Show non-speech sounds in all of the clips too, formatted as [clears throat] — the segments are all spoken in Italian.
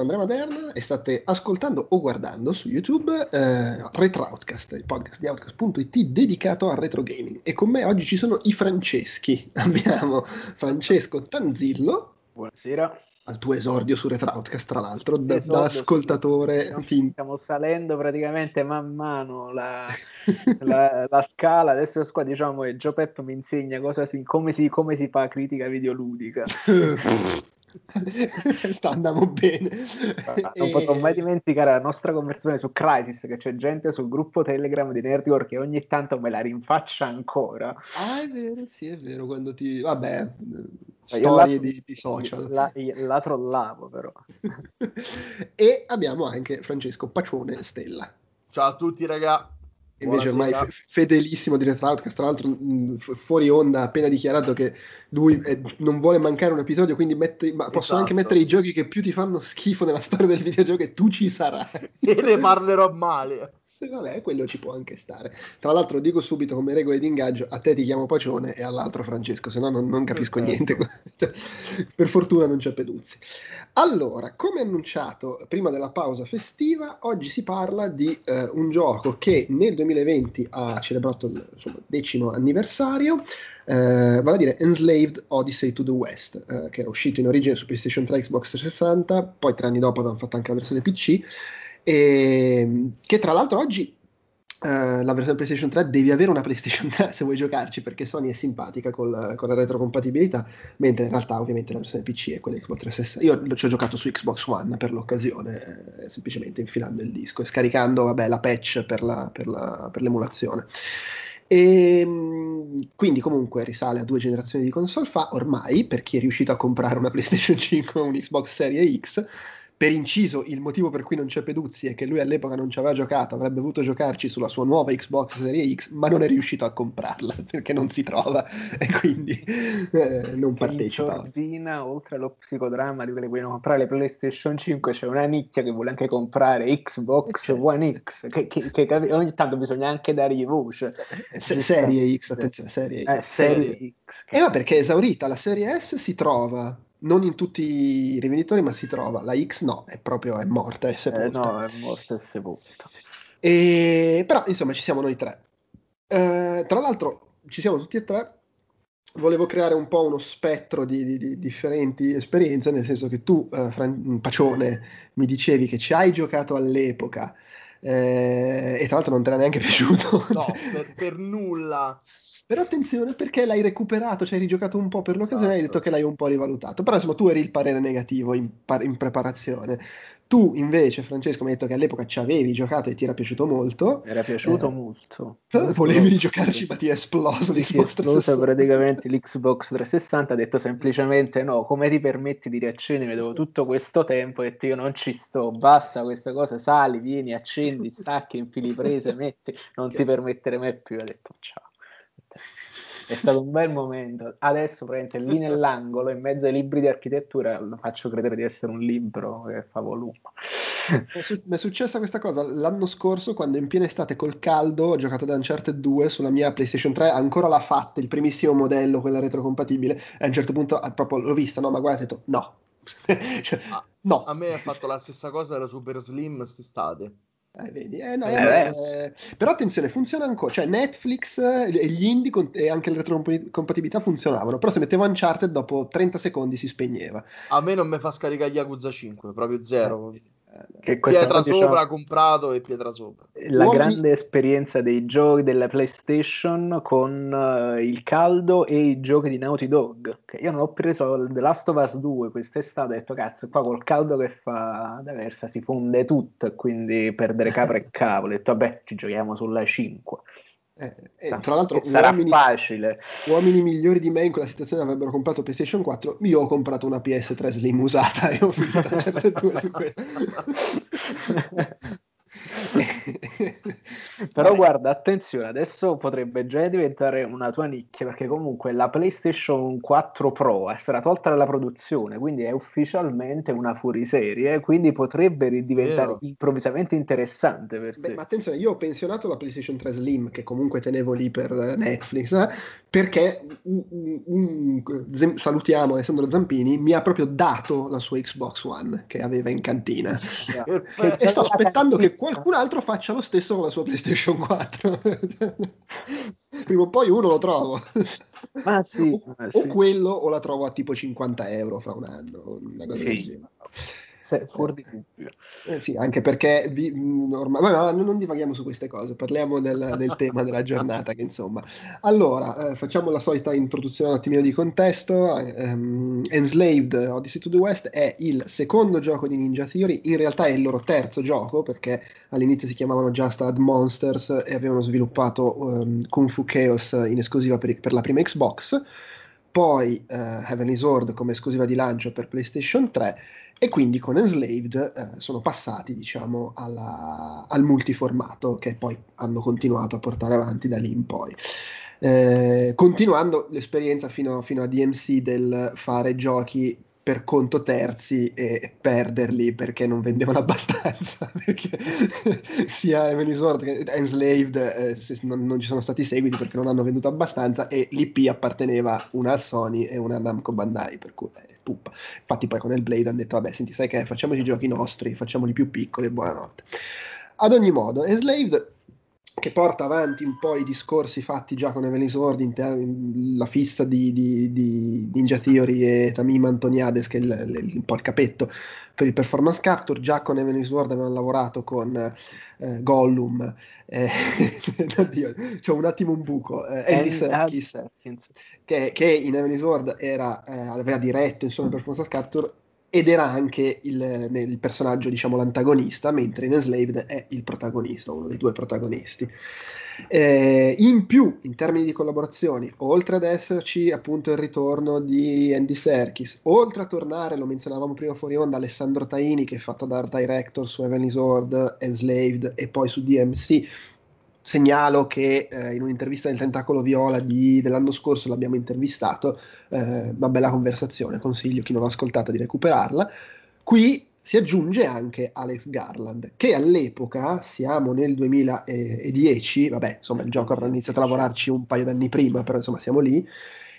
sono Andrea Maderna e state ascoltando o guardando su YouTube eh, Retro Outcast, il podcast di Outcast.it dedicato al retro gaming. E con me oggi ci sono i Franceschi. [laughs] Abbiamo Francesco Tanzillo. Buonasera al tuo esordio su Retroutcast, tra l'altro, da, da ascoltatore. Stiamo, ti... stiamo, salendo praticamente man mano la, [laughs] la, la scala. Adesso qua diciamo che Joe Pep mi insegna si, come, si, come, si, fa critica videoludica. [laughs] [laughs] Sta andando bene. Non e... potrò mai dimenticare la nostra conversazione su Crisis, che c'è gente sul gruppo Telegram di Nerdcore che ogni tanto me la rinfaccia ancora. Ah, è vero, sì, è vero, quando ti... Vabbè, storie la, di, di, social. La, la trollavo però. [laughs] e abbiamo anche Francesco Pacione Stella. Ciao a tutti ragazzi. Invece ormai f- fedelissimo di Retroutcast, tra l'altro mh, fuori onda ha appena dichiarato che lui eh, non vuole mancare un episodio, quindi mette, ma esatto. posso anche mettere i giochi che più ti fanno schifo nella storia del videogioco e tu ci sarai. E ne [laughs] parlerò male. Vabbè, quello ci può anche stare. Tra l'altro, dico subito come regole di ingaggio: a te ti chiamo Pacione e all'altro Francesco, se no non, non capisco niente. [laughs] Per fortuna non c'è Peduzzi. Allora, come annunciato prima della pausa festiva, oggi si parla di eh, un gioco che nel 2020 ha celebrato il insomma, decimo anniversario, eh, vale a dire Enslaved Odyssey to the West, eh, che era uscito in origine su PlayStation 3 Xbox 360, poi tre anni dopo avevano fatto anche la versione PC e, ehm, che tra l'altro oggi uh, la versione PlayStation 3 devi avere una PlayStation 3 [laughs] se vuoi giocarci perché Sony è simpatica con la, con la retrocompatibilità mentre in realtà ovviamente la versione PC è quella Xbox 360 io ci ho giocato su Xbox One per l'occasione eh, semplicemente infilando il disco e scaricando vabbè, la patch per, la, per, la, per l'emulazione. E ehm, quindi comunque risale a due generazioni di console fa ormai per chi è riuscito a comprare una [laughs] PlayStation 5 o un Xbox Series X per inciso, il motivo per cui non c'è Peduzzi è che lui all'epoca non ci aveva giocato, avrebbe voluto giocarci sulla sua nuova Xbox Series X, ma non è riuscito a comprarla [laughs] perché non si trova e quindi [laughs] eh, non partecipa. In Giordina, oltre allo psicodramma di quelle che vogliono comprare le PlayStation 5, c'è una nicchia che vuole anche comprare Xbox eh, One X, che, che, che, ogni tanto bisogna anche dargli voce. Eh, se, serie X, attenzione, Serie X. Eh, serie X. Eh, ma perché è esaurita, la Serie S si trova non in tutti i rivenditori, ma si trova. La X no, è proprio è morta, è sepolta. Eh, no, è morta e sepolta. E, però, insomma, ci siamo noi tre. Eh, tra l'altro, ci siamo tutti e tre. Volevo creare un po' uno spettro di, di, di differenti esperienze, nel senso che tu, eh, Fran- Pacione, mi dicevi che ci hai giocato all'epoca. Eh, e tra l'altro non te l'ha neanche [laughs] piaciuto. No, per, per nulla. Però attenzione perché l'hai recuperato, cioè hai rigiocato un po' per l'occasione esatto. e hai detto che l'hai un po' rivalutato. Però insomma tu eri il parere negativo in, par- in preparazione. Tu invece, Francesco, mi hai detto che all'epoca ci avevi giocato e ti era piaciuto molto. Era piaciuto eh, molto. Volevi rigiocarci ma ti è esploso l'Xbox 360. praticamente l'Xbox 360 ha detto semplicemente no, come ti permetti di riaccendere dopo tutto questo tempo e io non ci sto, basta questa cosa, sali, vieni, accendi, stacchi, infili prese, metti, non ti permettere mai più. Ha detto ciao. È stato un bel momento. Adesso, praticamente lì nell'angolo, in mezzo ai libri di architettura, lo faccio credere di essere un libro che fa volume. Mi è successa questa cosa l'anno scorso, quando in piena estate col caldo ho giocato da Uncharted 2 sulla mia PlayStation 3, ancora l'ha fatta, il primissimo modello, quella retrocompatibile, e a un certo punto proprio l'ho vista, no, ma guarda, ho detto no. [laughs] cioè, ah, no. A me ha fatto la stessa cosa, era super slim quest'estate. Eh, vedi? Eh, no, eh, eh, però attenzione, funziona ancora, cioè Netflix e gli indie con- e anche le retrocompatibilità funzionavano, però se mettevo Uncharted dopo 30 secondi si spegneva. A me non mi fa scaricare Yakuza 5, proprio zero. Eh, che pietra diciamo, sopra comprato e pietra sopra. La Uomini... grande esperienza dei giochi della PlayStation con uh, il caldo e i giochi di Naughty Dog. Che io non ho preso The Last of Us 2 quest'estate, ho detto cazzo, qua col caldo che fa da versa si fonde tutto e quindi perdere capre e cavolo. Ho detto vabbè, ci giochiamo sulla 5. Eh, eh, tra l'altro, sarà uomini, facile. Uomini migliori di me in quella situazione avrebbero comprato PlayStation 4. Io ho comprato una PS3 Slim usata [laughs] e ho finito certe due su quello. [laughs] [laughs] Però guarda, attenzione, adesso potrebbe già diventare una tua nicchia, perché comunque la PlayStation 4 Pro è stata tolta dalla produzione, quindi è ufficialmente una fuoriserie, quindi potrebbe diventare Vero. improvvisamente interessante per Beh, te. Ma attenzione, io ho pensionato la PlayStation 3 Slim, che comunque tenevo lì per Netflix, eh, perché un, un, un, salutiamo Alessandro Zampini, mi ha proprio dato la sua Xbox One che aveva in cantina. [laughs] e sto aspettando che qualcun altro faccia lo stesso con la sua PlayStation 4. [laughs] Prima o poi uno lo trovo. Ah, sì, o, ah, sì. o, quello o la trovo a tipo 50 euro fra un anno. Una cosa sì fuori di dubbio. Eh sì, anche perché vi, mm, ormai, ma non divaghiamo su queste cose, parliamo del, del tema della giornata. Che insomma, allora eh, facciamo la solita introduzione un attimino di contesto. Um, Enslaved Odyssey to the West è il secondo gioco di Ninja Theory, in realtà è il loro terzo gioco perché all'inizio si chiamavano Just Add Monsters e avevano sviluppato um, Kung Fu Chaos in esclusiva per, per la prima Xbox. Poi uh, Heavenly Sword come esclusiva di lancio per PlayStation 3 e quindi con Enslaved eh, sono passati diciamo alla, al multiformato che poi hanno continuato a portare avanti da lì in poi. Eh, continuando l'esperienza fino, fino, a DMC del fare giochi per conto terzi e perderli perché non vendevano [laughs] abbastanza perché [laughs] sia Heavenly Sword che Enslaved eh, non, non, ci sono stati seguiti perché non hanno venduto abbastanza e l'IP apparteneva una a Sony e una a Namco Bandai per cui eh, puppa. infatti poi con Hellblade hanno detto vabbè senti sai che facciamoci i giochi nostri facciamoli più piccoli buonanotte ad ogni modo Enslaved che porta avanti un po' i discorsi fatti già con Evelyn Sword, ter- la fissa di, di, di, Ninja Theory e Tamim Antoniades, che è il, il, un po' il capetto per il performance capture. Già con Evelyn Sword avevano lavorato con eh, Gollum, eh, [laughs] oddio, c'ho un attimo un buco, eh, Andy Serkis, che, che, in Evelyn Sword era, eh, aveva diretto insomma, il performance capture ed era anche il, il, personaggio, diciamo, l'antagonista, mentre in Enslaved è il protagonista, uno dei due protagonisti. Eh, in più, in termini di collaborazioni, oltre ad esserci appunto il ritorno di Andy Serkis, oltre a tornare, lo menzionavamo prima fuori onda, Alessandro Taini che è fatto da art director su Heavenly Sword, Enslaved e poi su DMC, Segnalo che eh, in un'intervista del Tentacolo Viola di, dell'anno scorso l'abbiamo intervistato, eh, una bella conversazione, consiglio chi non l'ha ascoltata di recuperarla. Qui si aggiunge anche Alex Garland, che all'epoca, siamo nel 2010, vabbè, insomma il gioco avrà iniziato a lavorarci un paio d'anni prima, però insomma siamo lì,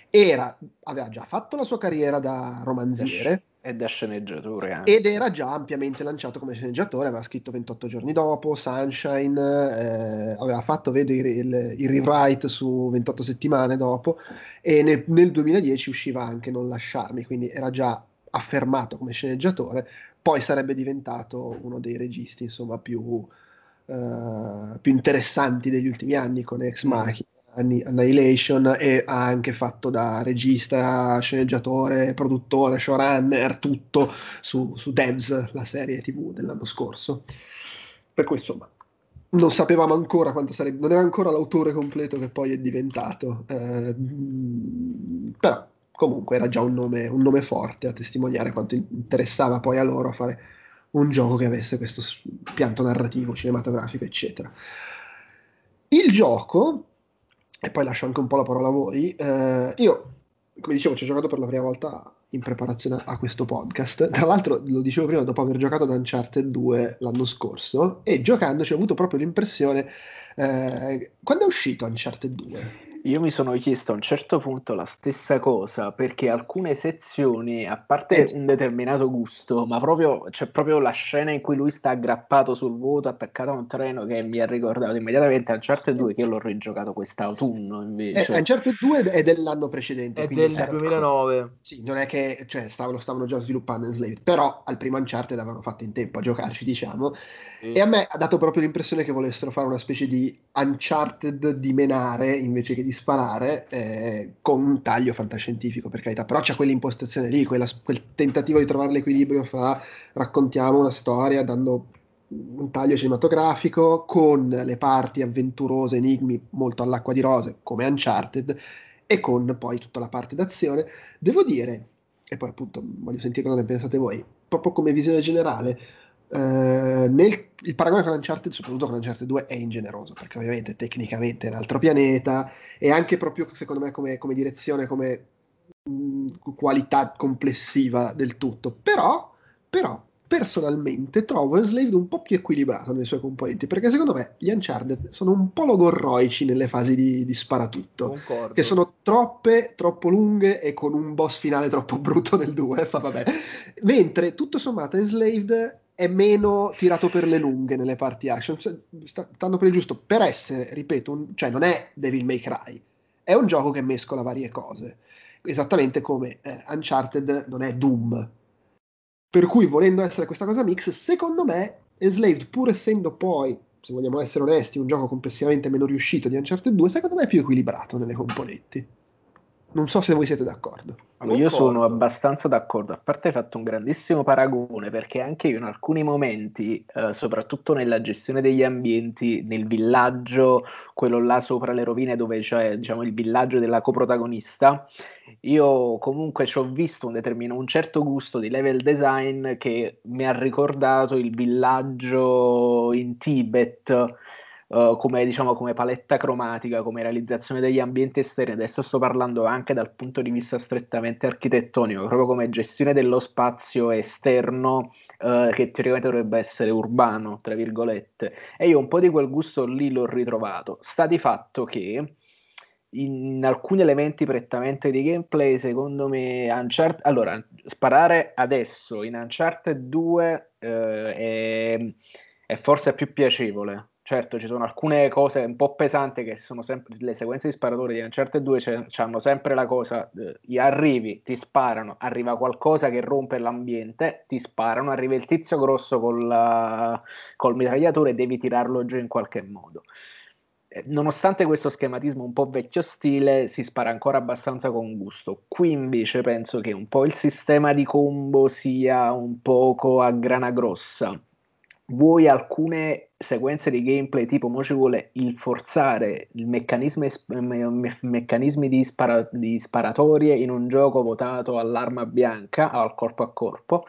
era, aveva già fatto la sua carriera da romanziere e da sceneggiatore anche. Ed era già ampiamente lanciato come sceneggiatore, aveva scritto 28 giorni dopo, Sunshine, eh, aveva fatto, vedo, il, il, il, rewrite su 28 settimane dopo e nel, nel 2010 usciva anche Non lasciarmi, quindi era già affermato come sceneggiatore, poi sarebbe diventato uno dei registi insomma più, uh, più interessanti degli ultimi anni con Ex mm. Machina Annihilation e ha anche fatto da regista, sceneggiatore, produttore, showrunner, tutto su, su Devs, la serie tv dell'anno scorso. Per cui insomma non sapevamo ancora quanto sarebbe, non era ancora l'autore completo che poi è diventato, eh, però comunque era già un nome, un nome forte a testimoniare quanto interessava poi a loro fare un gioco che avesse questo pianto narrativo, cinematografico, eccetera. Il gioco e poi lascio anche un po' la parola a voi. Eh, io, come dicevo, ci ho giocato per la prima volta in preparazione a questo podcast. Tra l'altro, lo dicevo prima, dopo aver giocato ad Uncharted 2 l'anno scorso, e giocandoci ho avuto proprio l'impressione. Eh, quando è uscito Uncharted 2? Io mi sono chiesto a un certo punto la stessa cosa perché alcune sezioni, a parte eh. un determinato gusto, ma proprio c'è proprio la scena in cui lui sta aggrappato sul vuoto, attaccato a un treno che mi ha ricordato immediatamente Uncharted 2 che io l'ho rigiocato quest'autunno invece. Eh, Uncharted 2 è dell'anno precedente. È del certo, 2009. Sì, non è che cioè, stavano, stavano già sviluppando in Slave, però al primo Uncharted avevano fatto in tempo a giocarci, diciamo. Sì. E a me ha dato proprio l'impressione che volessero fare una specie di Uncharted di menare invece che di sparare eh, con un taglio fantascientifico per carità. Però c'è quell'impostazione lì quella, quel tentativo di trovare l'equilibrio fra raccontiamo una storia dando un taglio cinematografico con le parti avventurose enigmi molto all'acqua di rose come Uncharted e con poi tutta la parte d'azione. Devo dire e poi appunto voglio sentire cosa ne pensate voi proprio come visione generale Uh, nel, il paragone con Uncharted, soprattutto con Uncharted 2, è ingeneroso perché ovviamente tecnicamente è un altro pianeta e anche proprio secondo me come, come direzione, come mh, mm, qualità complessiva del tutto. Però, però personalmente trovo Enslaved un po' più equilibrato nei suoi componenti, perché secondo me gli Uncharted sono un po' logorroici nelle fasi di, di sparatutto, Concordo. che sono troppe, troppo lunghe e con un boss finale troppo brutto nel 2, [laughs] fa vabbè. Mentre tutto sommato Enslaved è meno tirato per le lunghe nelle parti action, cioè, stanno per il giusto, per essere, ripeto, un, cioè non è Devil May Cry, è un gioco che mescola varie cose, esattamente come eh, Uncharted non è Doom, per cui, volendo essere questa cosa mix, secondo me, Enslaved, pur essendo poi, se vogliamo essere onesti, un gioco complessivamente meno riuscito di Uncharted 2, secondo me è più equilibrato nelle componenti. Non so se voi siete d'accordo. Allora, io sono abbastanza d'accordo, a parte fatto un grandissimo paragone perché anche io in alcuni momenti, eh, soprattutto nella gestione degli ambienti, nel villaggio, quello là sopra le rovine dove c'è diciamo, il villaggio della coprotagonista, io comunque ci ho visto un, determinato, un certo gusto di level design che mi ha ricordato il villaggio in Tibet uh, come, diciamo, come paletta cromatica, come realizzazione degli ambienti esterni, adesso sto parlando anche dal punto di vista strettamente architettonico, proprio come gestione dello spazio esterno uh, che teoricamente dovrebbe essere urbano, tra virgolette. E io un po' di quel gusto lì l'ho ritrovato. Sta di fatto che in alcuni elementi prettamente di gameplay, secondo me, Uncharted... Allora, sparare adesso in Uncharted 2 eh, è, è, forse più piacevole, certo ci sono alcune cose un po' pesanti che sono sempre le sequenze di sparatori di Uncharted 2 hanno sempre la cosa eh, arrivi, ti sparano, arriva qualcosa che rompe l'ambiente, ti sparano, arriva il tizio grosso col, col mitragliatore e devi tirarlo giù in qualche modo eh, nonostante questo schematismo un po' vecchio stile, si spara ancora abbastanza con gusto. Qui invece penso che un po' il sistema di combo sia un poco a grana grossa vuoi alcune sequenze di gameplay tipo mo ci vuole il forzare il meccanismo, me, meccanismi di, spara, di, sparatorie in un gioco votato all'arma bianca al corpo a corpo.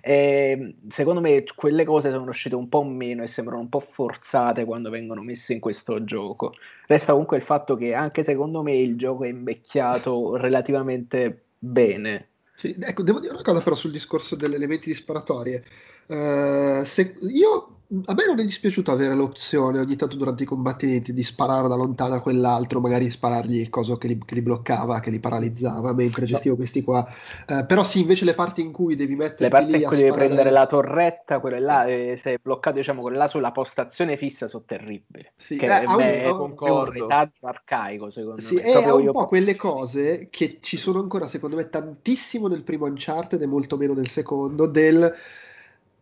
E secondo me quelle cose sono uscite un po' meno e sembrano un po' forzate quando vengono messe in questo gioco. Resta comunque il fatto che anche secondo me il gioco è invecchiato relativamente bene. Sì, ecco, devo dire una cosa però sul discorso delle elementi di sparatorie. Uh, se, io a me non è dispiaciuto avere l'opzione ogni tanto durante i combattimenti di sparare da lontano a quell'altro, magari sparargli il coso che li, che li bloccava, che li paralizzava mentre gestivo no. questi qua. Uh, però sì, invece le parti in cui devi mettere le parti in cui devi prendere la torretta, quelle là, e sei bloccato diciamo quelle là sulla postazione fissa sono terribili. Sì, che eh, è, è un, un retaggio arcaico secondo sì, me. È un po' quelle cose che ci sono ancora secondo me tantissimo nel primo Uncharted e molto meno nel secondo del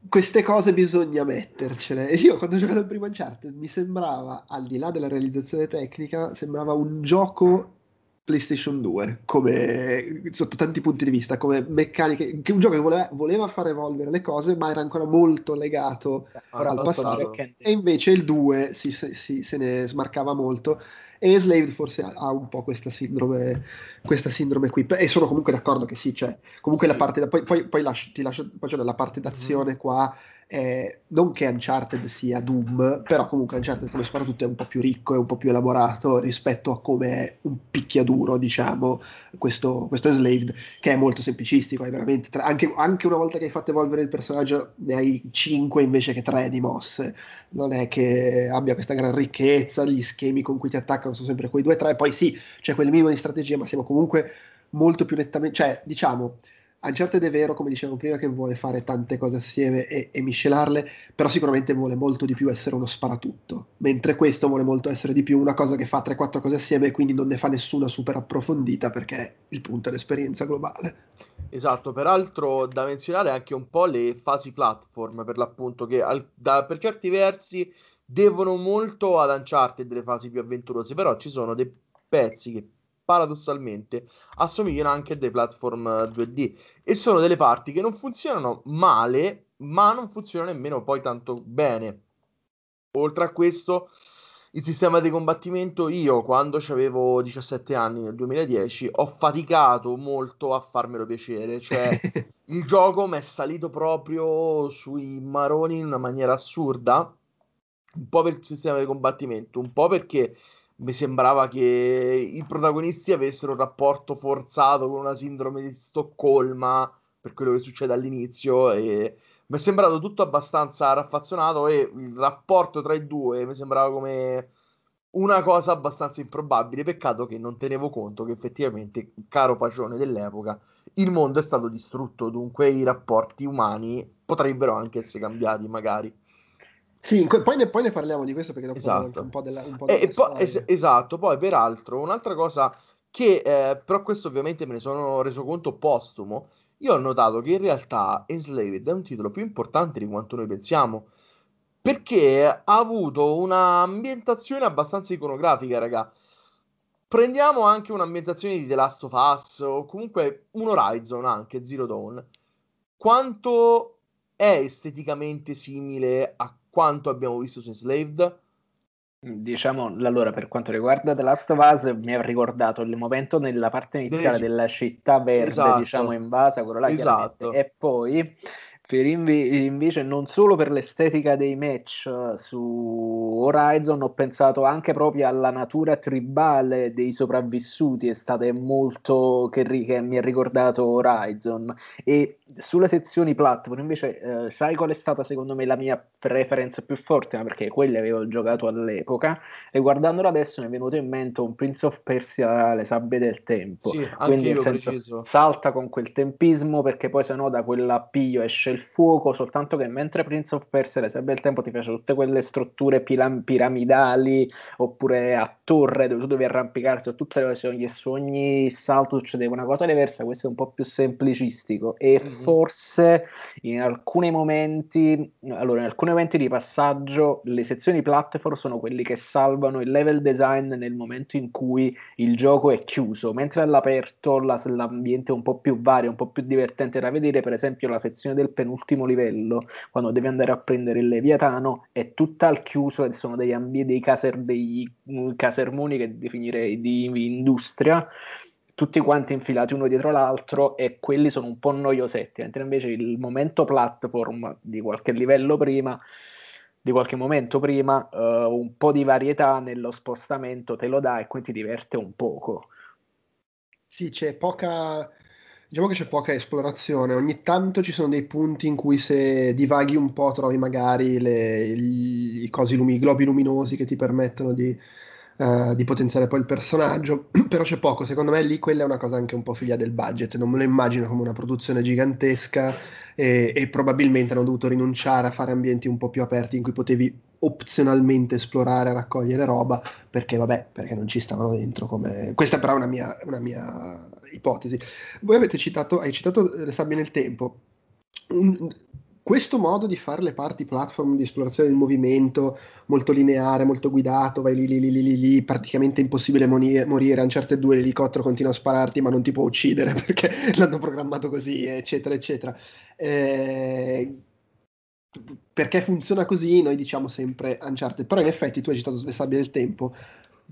queste cose bisogna mettercele. Io quando ho giocato il primo Uncharted mi sembrava, al di là della realizzazione tecnica, sembrava un gioco PlayStation 2, come, sotto tanti punti di vista, come meccaniche, che un gioco che voleva, voleva far evolvere le cose, ma era ancora molto legato Ora al passato. E invece il 2 si, si, se ne smarcava molto e Enslaved forse ha un po' questa sindrome, questa sindrome qui. E sono comunque d'accordo che sì, c'è. Comunque sì. la parte, da, poi, poi, poi lascio, ti lascio, poi c'è la parte d'azione mm. qua eh, non che Uncharted sia Doom, però comunque Uncharted come sparatutto è un po' più ricco e un po' più elaborato rispetto a come è un picchiaduro, diciamo, questo, questo Enslaved, che è molto semplicistico, è veramente, tra, anche, anche, una volta che hai fatto evolvere il personaggio ne hai 5 invece che 3 di mosse, non è che abbia questa gran ricchezza, gli schemi con cui ti attaccano sono sempre quei 2-3, poi sì, c'è quel minimo di strategia, ma siamo comunque molto più nettamente, cioè diciamo Uncharted è vero, come dicevamo prima, che vuole fare tante cose assieme e, e, miscelarle, però sicuramente vuole molto di più essere uno sparatutto, mentre questo vuole molto essere di più una cosa che fa 3-4 cose assieme e quindi non ne fa nessuna super approfondita perché il punto è l'esperienza globale. Esatto, peraltro da menzionare anche un po' le fasi platform, per l'appunto, che al, da, per certi versi devono molto ad Uncharted delle fasi più avventurose, però ci sono dei pezzi che paradossalmente assomigliano anche a dei platform 2D eh, e sono delle parti che non funzionano male, ma non funzionano nemmeno poi tanto bene. Oltre a questo, il sistema di combattimento, io quando avevo 17 anni nel 2010 ho faticato molto a farmelo piacere, cioè [laughs] il gioco mi è salito proprio sui maroni in una maniera assurda, un po' per il sistema di combattimento, un po' perché mi sembrava che i protagonisti avessero un rapporto forzato con una sindrome di Stoccolma per quello che succede all'inizio e mi è sembrato tutto abbastanza raffazzonato e il rapporto tra i due mi sembrava come una cosa abbastanza improbabile. Peccato che non tenevo conto che effettivamente, caro pacione dell'epoca, il mondo è stato distrutto, dunque i rapporti umani potrebbero anche essere cambiati, magari. Sì, poi ne, poi ne parliamo di questo perché dopo esatto. un po' della, un po della e, po- es- Esatto, poi peraltro un'altra cosa che, eh, però questo ovviamente me ne sono reso conto postumo, io ho notato che in realtà Enslaved è un titolo più importante di quanto noi pensiamo perché ha avuto un'ambientazione abbastanza iconografica, raga. Prendiamo anche un'ambientazione di The Last of Us o comunque un Horizon anche, Zero Dawn. Quanto è esteticamente simile a quanto abbiamo visto su Enslaved? Diciamo, allora, per quanto riguarda The Last of Us, mi ha ricordato il momento nella parte iniziale De... della città verde, esatto. diciamo, invasa, quello là, esatto. e poi invece non solo per l'estetica dei match eh, su Horizon, ho pensato anche proprio alla natura tribale dei sopravvissuti, è stata molto che, che mi ha ricordato Horizon. E sulle sezioni platform invece, eh, sai qual è stata secondo me la mia preferenza più forte? Perché quelle avevo giocato all'epoca e guardandolo adesso mi è venuto in mente un Prince of Persia le sabbie del tempo. Sì, Quindi senso, salta con quel tempismo perché poi se no da quell'appiglio esce il fuoco, soltanto che mentre Prince of Persia le sabbie del tempo ti piace tutte quelle strutture pila- piramidali oppure a torre dove tu devi arrampicarti tutte le cose che su ogni salto succedeva una cosa diversa, questo è un po' più semplicistico e mm-hmm. forse in alcuni momenti, allora in alcuni momenti di passaggio le sezioni platform sono quelli che salvano il level design nel momento in cui il gioco è chiuso, mentre all'aperto la, l'ambiente è un po' più vario, un po' più divertente da vedere, per esempio la sezione del penultimo livello, quando devi andare a prendere il Leviatano, è tutta al chiuso e sono dei, ambi- dei, caser- dei mm, casermoni che definirei di industria tutti quanti infilati uno dietro l'altro e quelli sono un po' noiosetti, mentre invece il momento platform di qualche livello prima, di qualche momento prima, uh, un po' di varietà nello spostamento te lo dà e quindi ti diverte un poco. Sì, c'è poca, diciamo che c'è poca esplorazione, ogni tanto ci sono dei punti in cui se divaghi un po' trovi magari le, i, lumi, globi luminosi che ti permettono di uh, di potenziare poi il personaggio, [clears throat] però c'è poco, secondo me lì quella è una cosa anche un po' figlia del budget, non me lo immagino come una produzione gigantesca e, e probabilmente hanno dovuto rinunciare a fare ambienti un po' più aperti in cui potevi opzionalmente esplorare, raccogliere roba, perché vabbè, perché non ci stavano dentro come... Questa però è una mia, una mia ipotesi. Voi avete citato, hai citato le sabbie nel tempo. Un, questo modo di fare le parti platform di esplorazione del movimento molto lineare, molto guidato, vai lì lì lì lì, lì praticamente impossibile morire, morire, a un certo due l'elicottero continua a spararti ma non ti può uccidere [laughs] perché l'hanno programmato così, eccetera, eccetera. Eh, perché funziona così, noi diciamo sempre Uncharted, però in effetti tu hai citato le sabbie del tempo,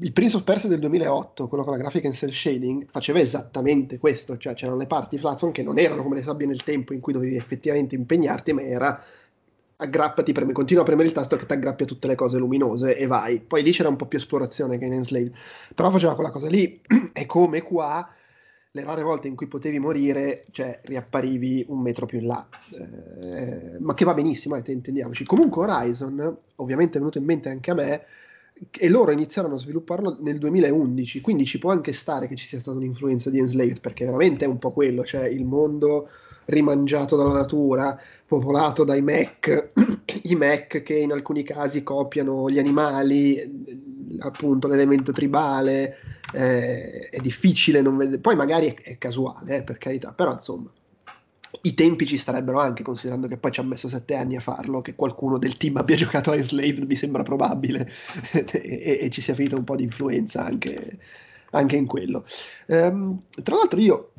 il Prince of Persia del 2008, quello con la grafica in cell shading, faceva esattamente questo, cioè c'erano le parti platform che non erano come le sabbie nel tempo in cui dovevi effettivamente impegnarti, ma era aggrappati, preme, continua a premere il tasto che ti aggrappi a tutte le cose luminose e vai. Poi lì c'era un po' più esplorazione che in Enslaved, però faceva quella cosa lì, [clears throat] è come qua le rare volte in cui potevi morire, cioè riapparivi un metro più in là, eh, ma che va benissimo, eh, intendiamoci. Comunque Horizon, ovviamente è venuto in mente anche a me, e loro iniziarono a svilupparlo nel 2011, quindi ci può anche stare che ci sia stata un'influenza di Enslaved, perché veramente è un po' quello, cioè il mondo rimangiato dalla natura, popolato dai mech, [clears throat] i mech che in alcuni casi copiano gli animali, appunto l'elemento tribale, eh, è difficile non vedere, poi magari è, è casuale, eh, per carità, però insomma i tempi ci starebbero anche, considerando che poi ci ha messo sette anni a farlo, che qualcuno del team abbia [laughs] giocato a Enslaved mi sembra probabile, [laughs] e, e, ci sia finita un po' di influenza anche, anche in quello. Um, tra l'altro io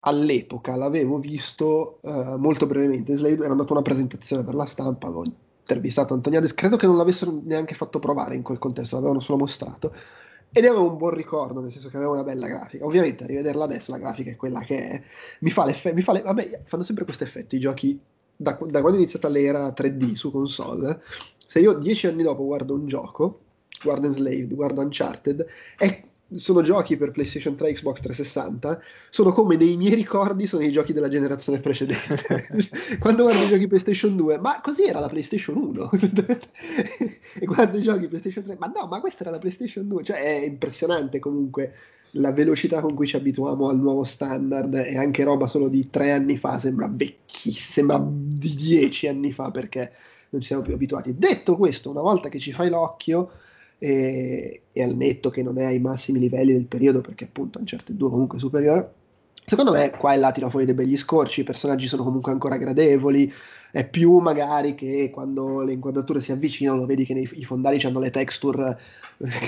all'epoca l'avevo visto uh, molto brevemente, Enslaved era andato a una presentazione per la stampa, avevo intervistato Antoniades, credo che non l'avessero neanche fatto provare in quel contesto, l'avevano solo mostrato, e ne avevo un buon ricordo, nel senso che aveva una bella grafica. Ovviamente a rivederla adesso la grafica è quella che è. Mi fa l'effetto, le... vabbè, fanno sempre questo effetto i giochi da, da, quando è iniziata l'era 3D su console. Se io dieci anni dopo guardo un gioco, guardo Enslaved, guardo Uncharted, è sono giochi per PlayStation 3 e Xbox 360, sono come nei miei ricordi sono i giochi della generazione precedente. [laughs] [laughs] Quando guardo i giochi PlayStation 2, ma così era la PlayStation 1. [laughs] e guardo i giochi PlayStation 3, ma no, ma questa era la PlayStation 2. Cioè è impressionante comunque la velocità con cui ci abituiamo al nuovo standard e anche roba solo di tre anni fa sembra vecchissima, sembra di dieci anni fa perché non ci siamo più abituati. Detto questo, una volta che ci fai l'occhio e, e, al netto che non è ai massimi livelli del periodo perché appunto a un certo due comunque superiore secondo me qua e là tira fuori dei begli scorci i personaggi sono comunque ancora gradevoli è più magari che quando le inquadrature si avvicinano vedi che nei, i fondali hanno le texture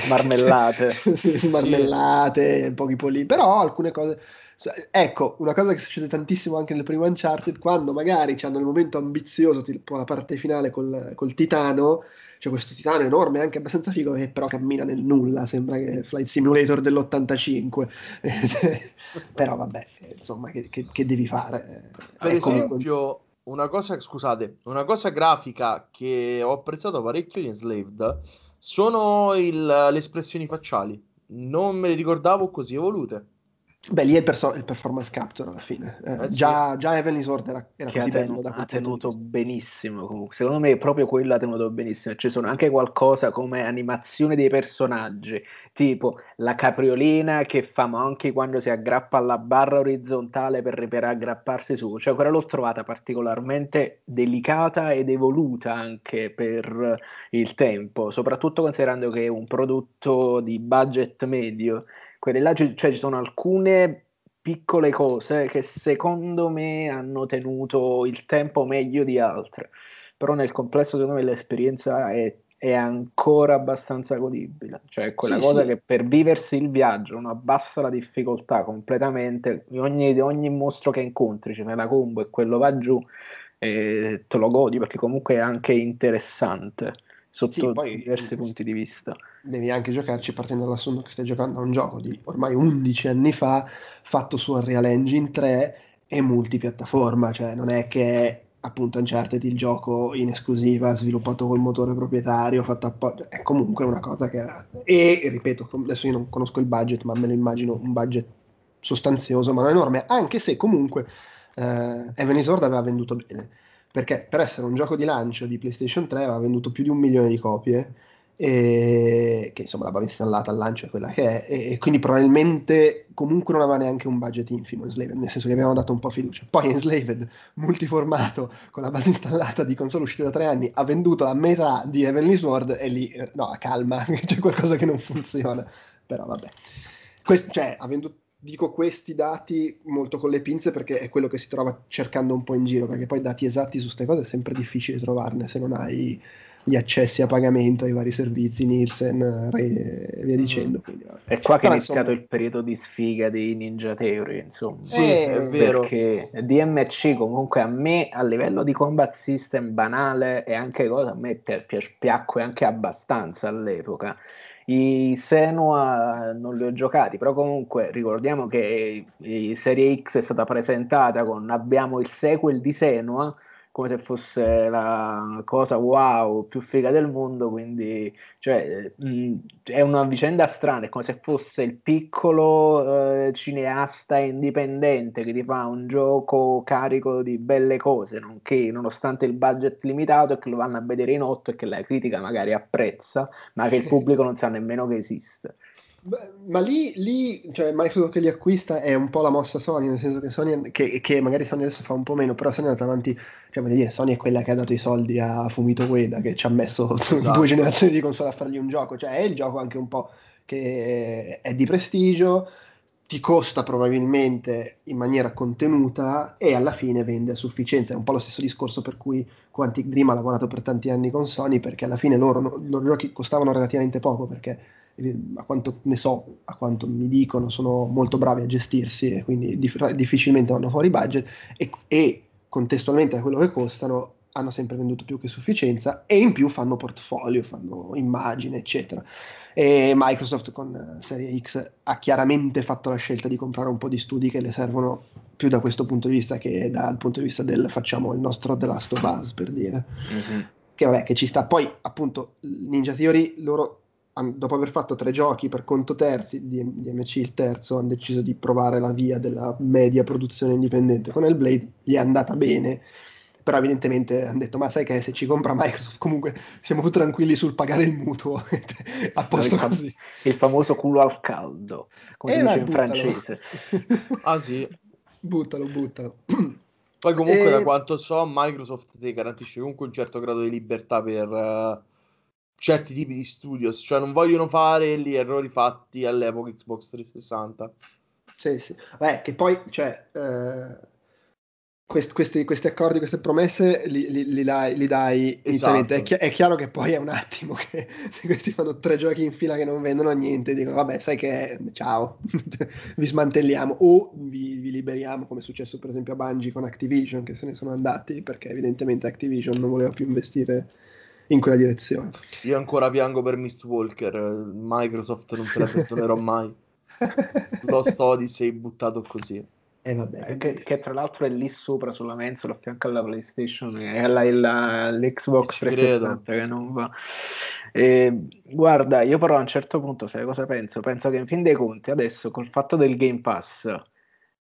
marmellate [laughs] marmellate sì. pochi polli però alcune cose ecco una cosa che succede tantissimo anche nel primo Uncharted quando magari hanno il momento ambizioso tipo la parte finale col, col titano c'è questo titano enorme, anche abbastanza figo, che però cammina nel nulla, sembra che Flight Simulator dell'85. [laughs] però vabbè, insomma, che, che, che devi fare? Per ecco, esempio, una cosa, scusate, una cosa grafica che ho apprezzato parecchio di Enslaved sono il, le espressioni facciali. Non me le ricordavo così evolute. Beh, lì è il, perso- il, performance capture alla fine. Eh, eh, già, già Heavenly Sword era, era così bello. Da ha tenuto benissimo. Comunque. Secondo me, proprio quello ha tenuto benissimo. Ci sono anche qualcosa come animazione dei personaggi, tipo la capriolina che fa Monkey quando si aggrappa alla barra orizzontale per, per aggrapparsi su. Cioè, quella l'ho trovata particolarmente delicata ed evoluta anche per il tempo, soprattutto considerando che è un prodotto di budget medio quelle là, cioè ci sono alcune piccole cose che secondo me hanno tenuto il tempo meglio di altre, però nel complesso secondo me l'esperienza è, è ancora abbastanza godibile, cioè quella sì, cosa sì. che per viversi il viaggio non abbassa la difficoltà completamente, ogni, ogni mostro che incontri ce n'è la combo e quello va giù e te lo godi perché comunque è anche interessante sotto sì, poi, diversi punti di vista. Devi anche giocarci partendo dall'assunto che stai giocando a un gioco di ormai 11 anni fa, fatto su Unreal Engine 3 e multipiattaforma, cioè non è che appunto Uncharted il gioco in esclusiva sviluppato col motore proprietario fatto appoggio. È comunque una cosa che e ripeto adesso io non conosco il budget ma me lo immagino un budget sostanzioso ma non enorme anche se comunque eh, Evan Sword aveva venduto bene. Perché per essere un gioco di lancio di PlayStation 3 aveva venduto più di un milione di copie e, che insomma l'aveva installata al lancio è quella che è e, e, quindi probabilmente comunque non aveva neanche un budget infimo Enslaved nel senso che avevano dato un po' fiducia. Poi Enslaved multiformato con la base installata di console uscite da tre anni ha venduto la metà di Heavenly Sword e lì eh, no calma [laughs] c'è qualcosa che non funziona. Però vabbè. Questo, cioè ha venduto dico questi dati molto con le pinze perché è quello che si trova cercando un po' in giro, perché poi dati esatti su queste cose è sempre difficile trovarne se non hai gli accessi a pagamento ai vari servizi, Nielsen e via mm-hmm. dicendo. Quindi, è qua che è iniziato insomma... il periodo di sfiga dei Ninja Theory, insomma. Sì, è vero. Perché DMC comunque a me, a livello di combat system banale e anche cosa, a me pi- pi- piacque anche abbastanza all'epoca i Senua non li ho giocati, però comunque ricordiamo che la Serie X è stata presentata con abbiamo il sequel di Senua come se fosse la cosa wow più figa del mondo, quindi cioè, mh, è una vicenda strana, è come se fosse il piccolo eh, cineasta indipendente che ti fa un gioco carico di belle cose, nonché nonostante il budget limitato e che lo vanno a vedere in otto e che la critica magari apprezza, ma che il pubblico non sa nemmeno che esiste. Ma lì, lì, cioè Microsoft che li acquista è un po' la mossa Sony, nel senso che Sony, che, che magari Sony adesso fa un po' meno, però Sony è andata avanti, cioè voglio dire, Sony è quella che ha dato i soldi a Fumito Ueda, che ci ha messo [laughs] esatto. due generazioni di console a fargli un gioco, cioè è il gioco anche un po' che è di prestigio, ti costa probabilmente in maniera contenuta e alla fine vende a sufficienza. È un po' lo stesso discorso per cui Quantic Dream ha lavorato per tanti anni con Sony, perché alla fine loro, loro giochi costavano relativamente poco, perché a quanto ne so, a quanto mi dicono, sono molto bravi a gestirsi e quindi dif- difficilmente vanno fuori budget e, e contestualmente a quello che costano hanno sempre venduto più che sufficienza e in più fanno portfolio, fanno immagine, eccetera. E Microsoft con Serie X ha chiaramente fatto la scelta di comprare un po' di studi che le servono più da questo punto di vista che dal punto di vista del facciamo il nostro The Last of Us per dire. Mm-hmm. Che vabbè, che ci sta. Poi appunto Ninja Theory loro dopo aver fatto tre giochi per conto terzi, di, di MC il terzo, hanno deciso di provare la via della media produzione indipendente con Hellblade, gli è andata bene, però evidentemente hanno detto ma sai che se ci compra Microsoft comunque siamo più tranquilli sul pagare il mutuo, [laughs] a posto il fam- così. Il famoso culo al caldo, come eh, si dice in buttalo. francese. [laughs] ah sì. Buttalo, buttalo. Poi comunque e... da quanto so Microsoft ti garantisce comunque un certo grado di libertà per... Uh certi tipi di studios, cioè non vogliono fare gli errori fatti all'epoca Xbox 360. Sì, sì. Beh, che poi, cioè, eh, quest, questi, questi, accordi, queste promesse li, li, li dai, li dai inizialmente. Esatto. È, chi- è, chiaro che poi è un attimo che [laughs] se questi fanno tre giochi in fila che non vendono niente, dicono vabbè, sai che ciao, [laughs] vi smantelliamo o vi, vi, liberiamo, come è successo per esempio a Bungie con Activision, che se ne sono andati perché evidentemente Activision non voleva più investire in quella direzione. Io ancora piango per Mistwalker, Microsoft non te la perdonerò mai. [laughs] Lost Odyssey buttato così. Eh, vabbè. Che, che, tra l'altro è lì sopra sulla mensola a fianco alla PlayStation e alla, alla, l'Xbox 360 che non va. E, guarda, io però a un certo punto, sai cosa penso? Penso che in fin dei conti adesso col fatto del Game Pass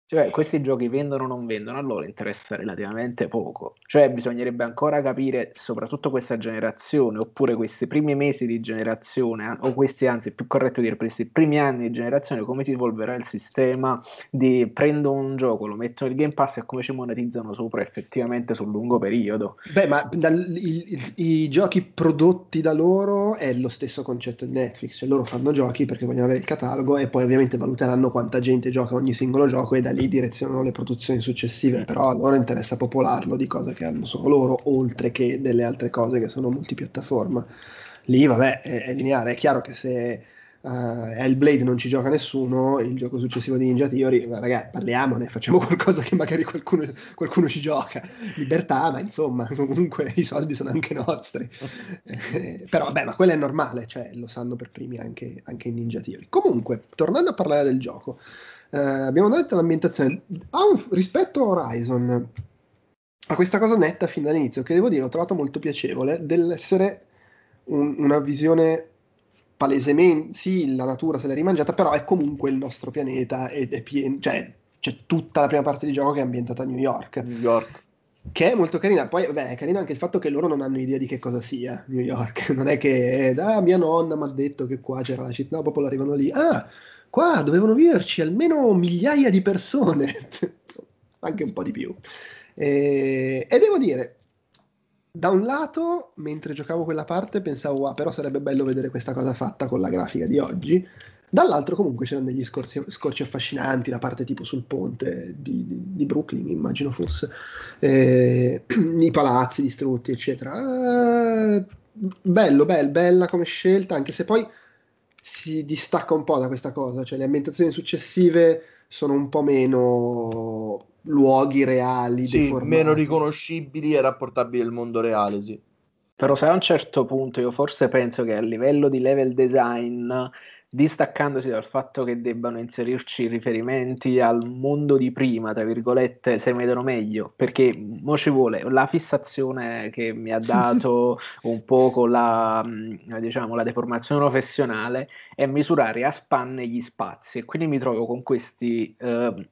cioè, questi giochi vendono o non vendono, a loro interessa relativamente poco. Cioè, bisognerebbe ancora capire, soprattutto questa generazione, oppure questi primi mesi di generazione, o questi, anzi, più corretto dire, questi primi anni di generazione, come si evolverà il sistema di prendo un gioco, lo metto nel Game Pass e come ci monetizzano sopra effettivamente sul lungo periodo. Beh, ma dal, i, i, giochi prodotti da loro è lo stesso concetto di Netflix, cioè loro fanno giochi perché vogliono avere il catalogo e poi ovviamente valuteranno quanta gente gioca ogni singolo gioco e da lì direzionano le produzioni successive, però a loro interessa popolarlo di cose che hanno solo loro, oltre che delle altre cose che sono multipiattaforma. Lì, vabbè, è, è lineare. È chiaro che se uh, Hellblade non ci gioca nessuno, il gioco successivo di Ninja Theory, ragazzi, parliamone, facciamo [laughs] qualcosa che magari qualcuno, qualcuno, ci gioca. Libertà, ma insomma, [laughs] comunque i soldi sono anche nostri. eh, però vabbè, ma quello è normale, cioè lo sanno per primi anche, anche in Ninja Theory. Comunque, tornando a parlare del gioco, eh, abbiamo detto l'ambientazione. Un, rispetto a Horizon, a questa cosa netta fin dall'inizio, che devo dire ho trovato molto piacevole, dell'essere un, una visione palesemente, sì, la natura se l'è rimangiata, però è comunque il nostro pianeta ed è pieno, cioè c'è tutta la prima parte di gioco che è ambientata a New York. New York. Che è molto carina, poi beh, è carina anche il fatto che loro non hanno idea di che cosa sia New York, [laughs] non è che ah, mia nonna mi ha detto che qua c'era la città, no, proprio arrivano lì, ah, Qua dovevano viverci almeno migliaia di persone, [laughs] anche un po' di più. E, e, devo dire, da un lato, mentre giocavo quella parte, pensavo, wow, però sarebbe bello vedere questa cosa fatta con la grafica di oggi. Dall'altro, comunque, c'erano degli scorci, scorci affascinanti, la parte tipo sul ponte di, di, di Brooklyn, immagino forse, eh, [clears throat] i palazzi distrutti, eccetera. Eh, bello, bello, bella come scelta, anche se poi si distacca un po' da questa cosa, cioè le ambientazioni successive sono un po' meno luoghi reali, sì, meno riconoscibili e rapportabili al mondo reale, sì. Però se a un certo punto io forse penso che a livello di level design distaccandosi dal fatto che debbano inserirci riferimenti al mondo di prima, tra virgolette, se vedono meglio, perché mo ci vuole la fissazione che mi ha dato [laughs] un po' la, mm, diciamo, la deformazione professionale è misurare a spanne gli spazi. E quindi mi trovo con questi eh,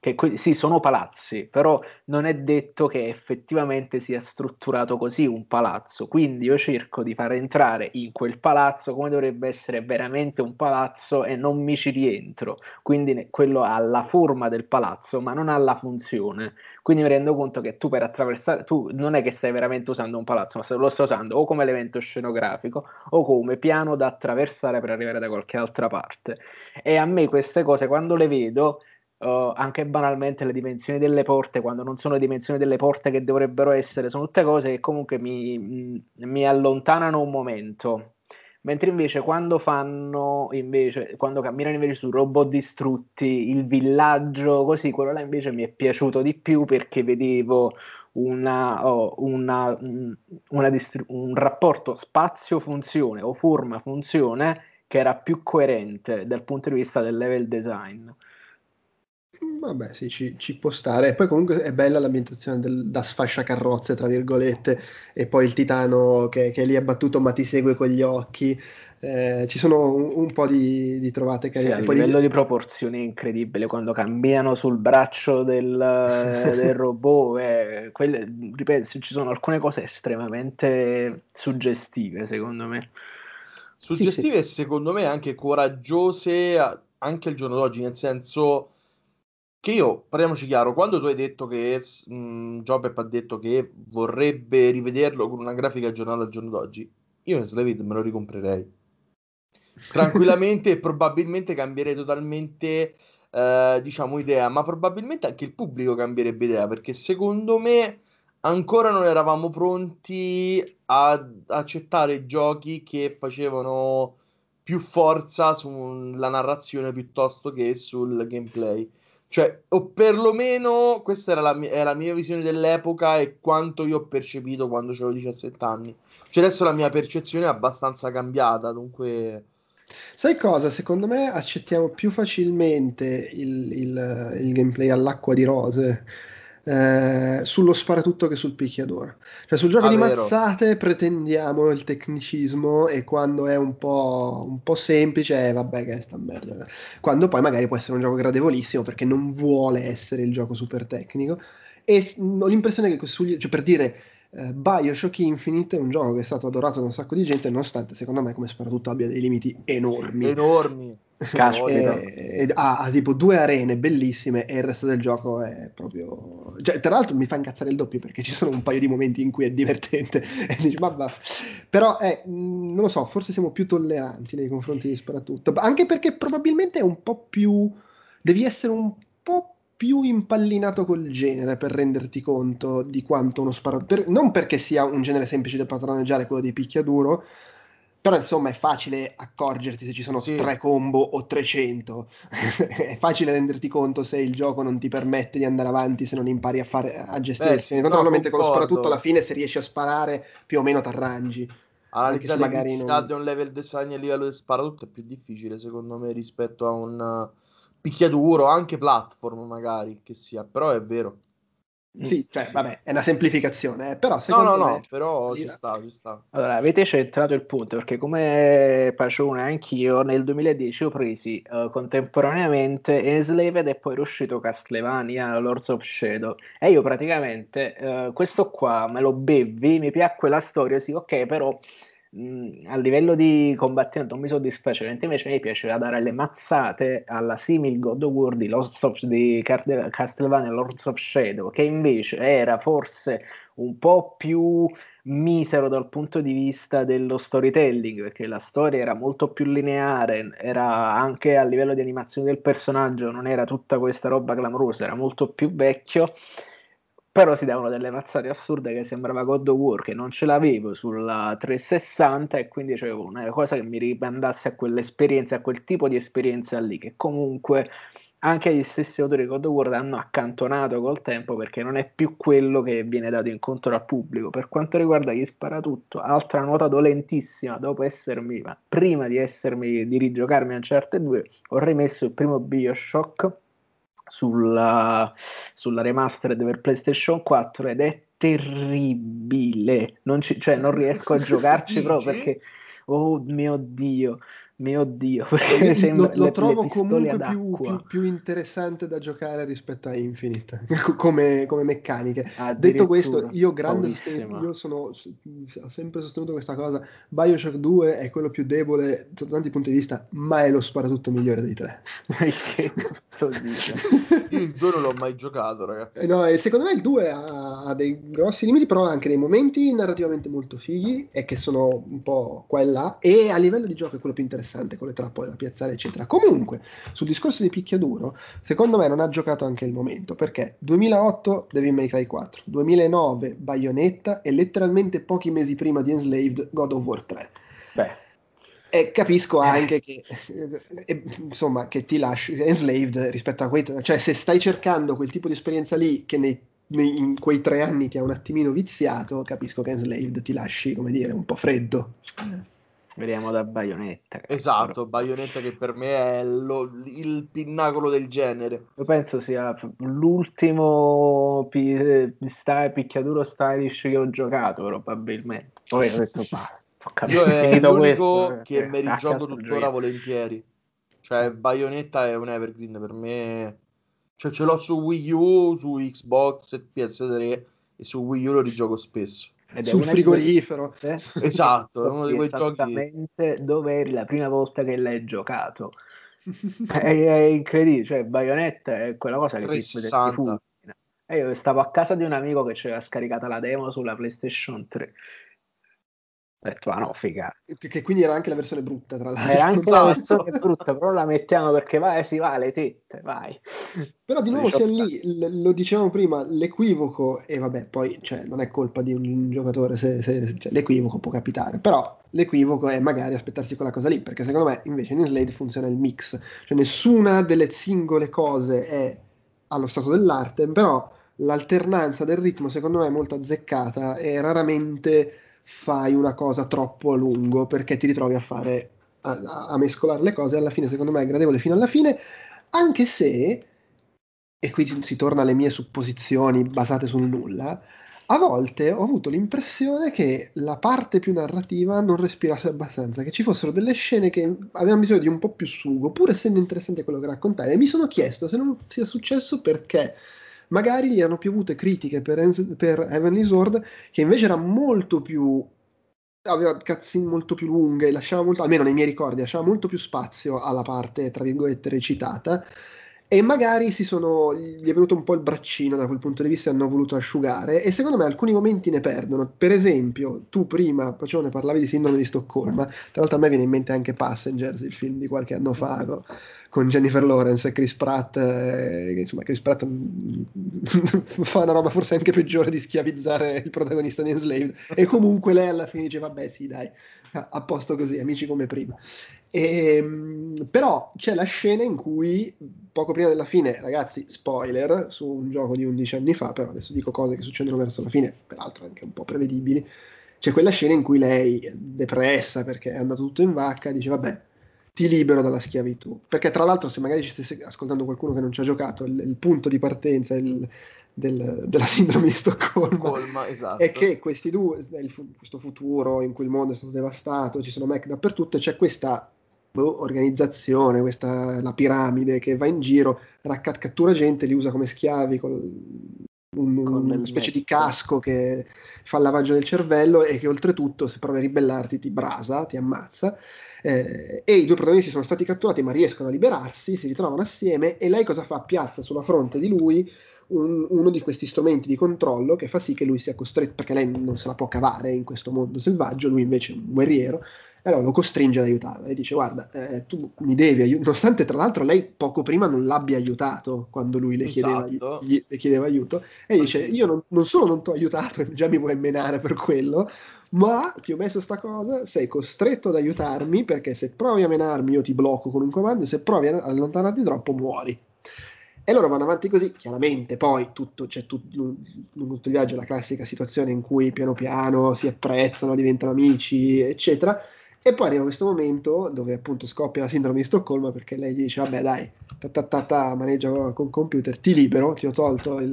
che que- sì, sono palazzi, però non è detto che effettivamente sia strutturato così un palazzo. Quindi io cerco di far entrare in quel palazzo come dovrebbe essere veramente un palazzo e non mi ci rientro. Quindi ne- quello ha la forma del palazzo, ma non ha la funzione. Quindi mi rendo conto che tu per attraversare, tu non è che stai veramente usando un palazzo, ma lo stai usando o come elemento scenografico o come piano da attraversare per arrivare da qualche altra parte. E a me queste cose quando le vedo Uh, anche banalmente le dimensioni delle porte, quando non sono le dimensioni delle porte che dovrebbero essere, sono tutte cose che comunque mi, mi allontanano un momento. Mentre invece quando fanno invece, quando camminano invece su robot distrutti, il villaggio, così, quello là invece mi è piaciuto di più perché vedevo una, oh, una, una distri- un rapporto spazio-funzione o forma-funzione che era più coerente dal punto di vista del level design. Vabbè, sì, ci, ci, può stare. E poi comunque è bella l'ambientazione del, da sfasciacarrozze, tra virgolette, e poi il titano che, che è lì abbattuto ma ti segue con gli occhi. Eh, ci sono un, un, po' di, di trovate carine. Sì, a livello di proporzioni è incredibile quando cambiano sul braccio del, del robot. [laughs] Eh, quelle, ripeto, ci sono alcune cose estremamente suggestive, secondo me. Suggestive sì, sì. e secondo me anche coraggiose anche al giorno d'oggi, nel senso che io, parliamoci chiaro, quando tu hai detto che mh, Jobep ha detto che vorrebbe rivederlo con una grafica aggiornata al giorno d'oggi, io in Slavid me lo ricomprerei tranquillamente e [laughs] probabilmente cambierei totalmente eh, diciamo idea, ma probabilmente anche il pubblico cambierebbe idea perché secondo me ancora non eravamo pronti ad accettare giochi che facevano più forza sulla narrazione piuttosto che sul gameplay. Cioè, o perlomeno questa era la, mia, la mia visione dell'epoca e quanto io ho percepito quando avevo 17 anni. Cioè, adesso la mia percezione è abbastanza cambiata, dunque... Sai cosa? Secondo me accettiamo più facilmente il, il, il gameplay all'acqua di rose eh, sullo sparatutto che sul picchiaduro. Cioè sul gioco ah, di vero. mazzate pretendiamo il tecnicismo e quando è un po', un po semplice, eh, vabbè che è sta merda. Quando poi magari può essere un gioco gradevolissimo perché non vuole essere il gioco super tecnico. E ho l'impressione che, sugli, cioè per dire, eh, Bioshock Infinite è un gioco che è stato adorato da un sacco di gente, nonostante secondo me come sparatutto abbia dei limiti enormi. Enormi. E, e, ha, ha, tipo due arene bellissime e il resto del gioco è proprio cioè, tra l'altro mi fa incazzare il doppio perché ci sono un paio di momenti in cui è divertente [laughs] e dici ma va però è, non lo so forse siamo più tolleranti nei confronti di Sparatutto anche perché probabilmente è un po' più devi essere un po' più impallinato col genere per renderti conto di quanto uno sparatutto non perché sia un genere semplice da padroneggiare quello dei picchiaduro però insomma è facile accorgerti se ci sono sì. tre combo o 300. [laughs] è facile renderti conto se il gioco non ti permette di andare avanti se non impari a, fare, a gestirsi. Beh, Naturalmente con lo sparatutto alla fine se riesci a sparare più o meno ti arrangi. Analizzare magari non... di un level design a livello di sparatutto è più difficile secondo me rispetto a un picchiaduro, anche platform magari che sia, però è vero. Sì, cioè, vabbè, è una semplificazione, eh, però secondo no, no, me... No, però ci sta, ci sta. Allora, avete centrato il punto, perché come Pacione anch'io, nel 2010 ho presi uh, contemporaneamente Enslaved e poi era uscito Castlevania Lords of Shadow. E io praticamente uh, questo qua me lo bevi, mi piacque la storia, sì, ok, però a livello di combattimento non mi soddisfaceva, mentre invece mi piaceva dare le mazzate alla simil God of War di, Lost of, di Castlevania Lords of Shadow, che invece era forse un po' più misero dal punto di vista dello storytelling, perché la storia era molto più lineare, era anche a livello di animazione del personaggio, non era tutta questa roba clamorosa, era molto più vecchio però si davano delle mazzate assurde che sembrava God of War che non ce l'avevo sulla 360 e quindi c'avevo una cosa che mi rimandasse a quell'esperienza, a quel tipo di esperienza lì che comunque anche gli stessi autori di God of War hanno accantonato col tempo perché non è più quello che viene dato incontro al pubblico. Per quanto riguarda chi spara tutto, altra nota dolentissima, dopo essermi, ma prima di essermi di rigiocarmi a Uncharted 2, ho rimesso il primo Bioshock sulla, sulla remastered per PlayStation 4 ed è terribile. Non, ci, cioè, non riesco a giocarci [laughs] proprio perché, oh mio dio, mio Dio, [laughs] perché lo, lo le, trovo comunque più, più, più, interessante da giocare rispetto a Infinite [laughs] come, come meccaniche. Detto questo, io grande se, io sono ho sempre sostenuto questa cosa. Bioshock 2 è quello più debole da tanti punti di vista, ma è lo sparatutto migliore dei tre. [laughs] io il 2 non l'ho mai giocato, ragazzi. Eh no, e secondo me il 2 ha, ha, dei grossi limiti, però ha anche dei momenti narrativamente molto fighi e che sono un po' qua e là. E a livello di gioco è quello più interessante interessante con le trappole da piazzare, eccetera. Comunque, sul discorso di picchiaduro, secondo me non ha giocato anche il momento, perché 2008 Devil May Cry 4, 2009 Bayonetta e letteralmente pochi mesi prima di Enslaved God of War 3. Beh. E capisco eh. anche che, eh, insomma, che ti lasci enslaved rispetto a quei... Cioè, se stai cercando quel tipo di esperienza lì che nei, nei, in quei tre anni ti ha un attimino viziato, capisco che enslaved ti lasci, come dire, un po' freddo. Vediamo da Bayonetta. Esatto, Bayonetta che per me è lo, il pinnacolo del genere. Io penso sia l'ultimo pi- sta- picchiaduro stylish che ho giocato, probabilmente. Poi ho detto basta. Io è [laughs] l'unico questo, che eh, me li gioco tuttora volentieri. Cioè, Bayonetta è un evergreen per me. Cioè, ce l'ho su Wii U, su Xbox e PS3 e su Wii U lo rigioco spesso. Ed sul frigorifero. Quelle... [laughs] Esatto, è uno di quei giochi. dove eri la prima volta che l'hai giocato. [laughs] è, è, incredibile, cioè Bayonetta è quella cosa che 360. ti fulmina. E io stavo a casa di un amico che ci aveva scaricata la demo sulla PlayStation 3 ho detto, ah no, figa. Che quindi era anche la versione brutta, tra l'altro. Era anche la [laughs] versione brutta, però la mettiamo perché vai, si va, le tette, vai. Però di nuovo siamo lì, l- lo dicevamo prima, l'equivoco, e vabbè, poi cioè, non è colpa di un giocatore, se, se, cioè, l'equivoco può capitare, però l'equivoco è magari aspettarsi quella cosa lì, perché secondo me invece in Slade funziona il mix, cioè nessuna delle singole cose è allo stato dell'arte, però l'alternanza del ritmo secondo me è molto azzeccata e raramente fai una cosa troppo a lungo perché ti ritrovi a fare a, a mescolare le cose alla fine secondo me è gradevole fino alla fine anche se e qui si torna alle mie supposizioni basate sul nulla a volte ho avuto l'impressione che la parte più narrativa non respirasse abbastanza, che ci fossero delle scene che avevano bisogno di un po' più sugo, pur essendo interessante quello che raccontavi. E mi sono chiesto se non sia successo perché magari gli erano piovute critiche per, per Heavenly Sword che invece era molto più aveva cutscene molto più lunghe, lasciava molto, almeno nei miei ricordi, lasciava molto più spazio alla parte, tra virgolette, recitata. E magari si sono, gli è venuto un po' il braccino da quel punto di vista e hanno voluto asciugare. E secondo me alcuni momenti ne perdono. Per esempio, tu prima, Pacione, parlavi di Sindrome di Stoccolma. Tra l'altro, a me viene in mente anche Passengers, il film di qualche anno fa con Jennifer Lawrence e Chris Pratt, eh, insomma Chris Pratt [laughs] fa una roba forse anche peggiore di schiavizzare il protagonista di Enslaved e comunque lei alla fine dice vabbè sì dai, a posto così, amici come prima. E, ehm, però c'è la scena in cui poco prima della fine, ragazzi, spoiler su un gioco di 11 anni fa, però adesso dico cose che succedono verso la fine, peraltro anche un po' prevedibili. C'è quella scena in cui lei, depressa perché è andato tutto in vacca, dice vabbè, ti libero dalla schiavitù. Perché tra l'altro, se magari ci stesse ascoltando qualcuno che non ci ha giocato, il, il punto di partenza il, del, della sindrome di Stoccolma Colma, esatto. è che questi due, il, questo futuro in cui il mondo è stato devastato, ci sono Mac dappertutto, c'è questa boh, organizzazione, questa, la piramide che va in giro, raccat- cattura gente, li usa come schiavi con un, una specie di casco che fa il lavaggio del cervello e che oltretutto se provi a ribellarti ti brasa, ti ammazza eh, e i due protagonisti sono stati catturati ma riescono a liberarsi, si ritrovano assieme e lei cosa fa? Piazza sulla fronte di lui un, uno di questi strumenti di controllo che fa sì che lui sia costretto, perché lei non se la può cavare in questo mondo selvaggio, lui invece è un guerriero, allora lo costringe ad aiutarla e dice guarda eh, tu mi devi aiutare nonostante tra l'altro lei poco prima non l'abbia aiutato quando lui le chiedeva, esatto. gli, le chiedeva aiuto e dice io non, non solo non ti ho aiutato [laughs] già mi vuoi menare per quello ma ti ho messo sta cosa sei costretto ad aiutarmi perché se provi a menarmi io ti blocco con un comando e se provi ad allontanarti troppo muori e loro vanno avanti così, chiaramente poi tutto, c'è tutto, lungo tutto il viaggio la classica situazione in cui piano piano si apprezzano, diventano amici, eccetera. E poi arriva questo momento dove appunto scoppia la sindrome di Stoccolma perché lei gli dice vabbè dai, ta ta ta, ta maneggia con computer, ti libero, ti ho tolto il,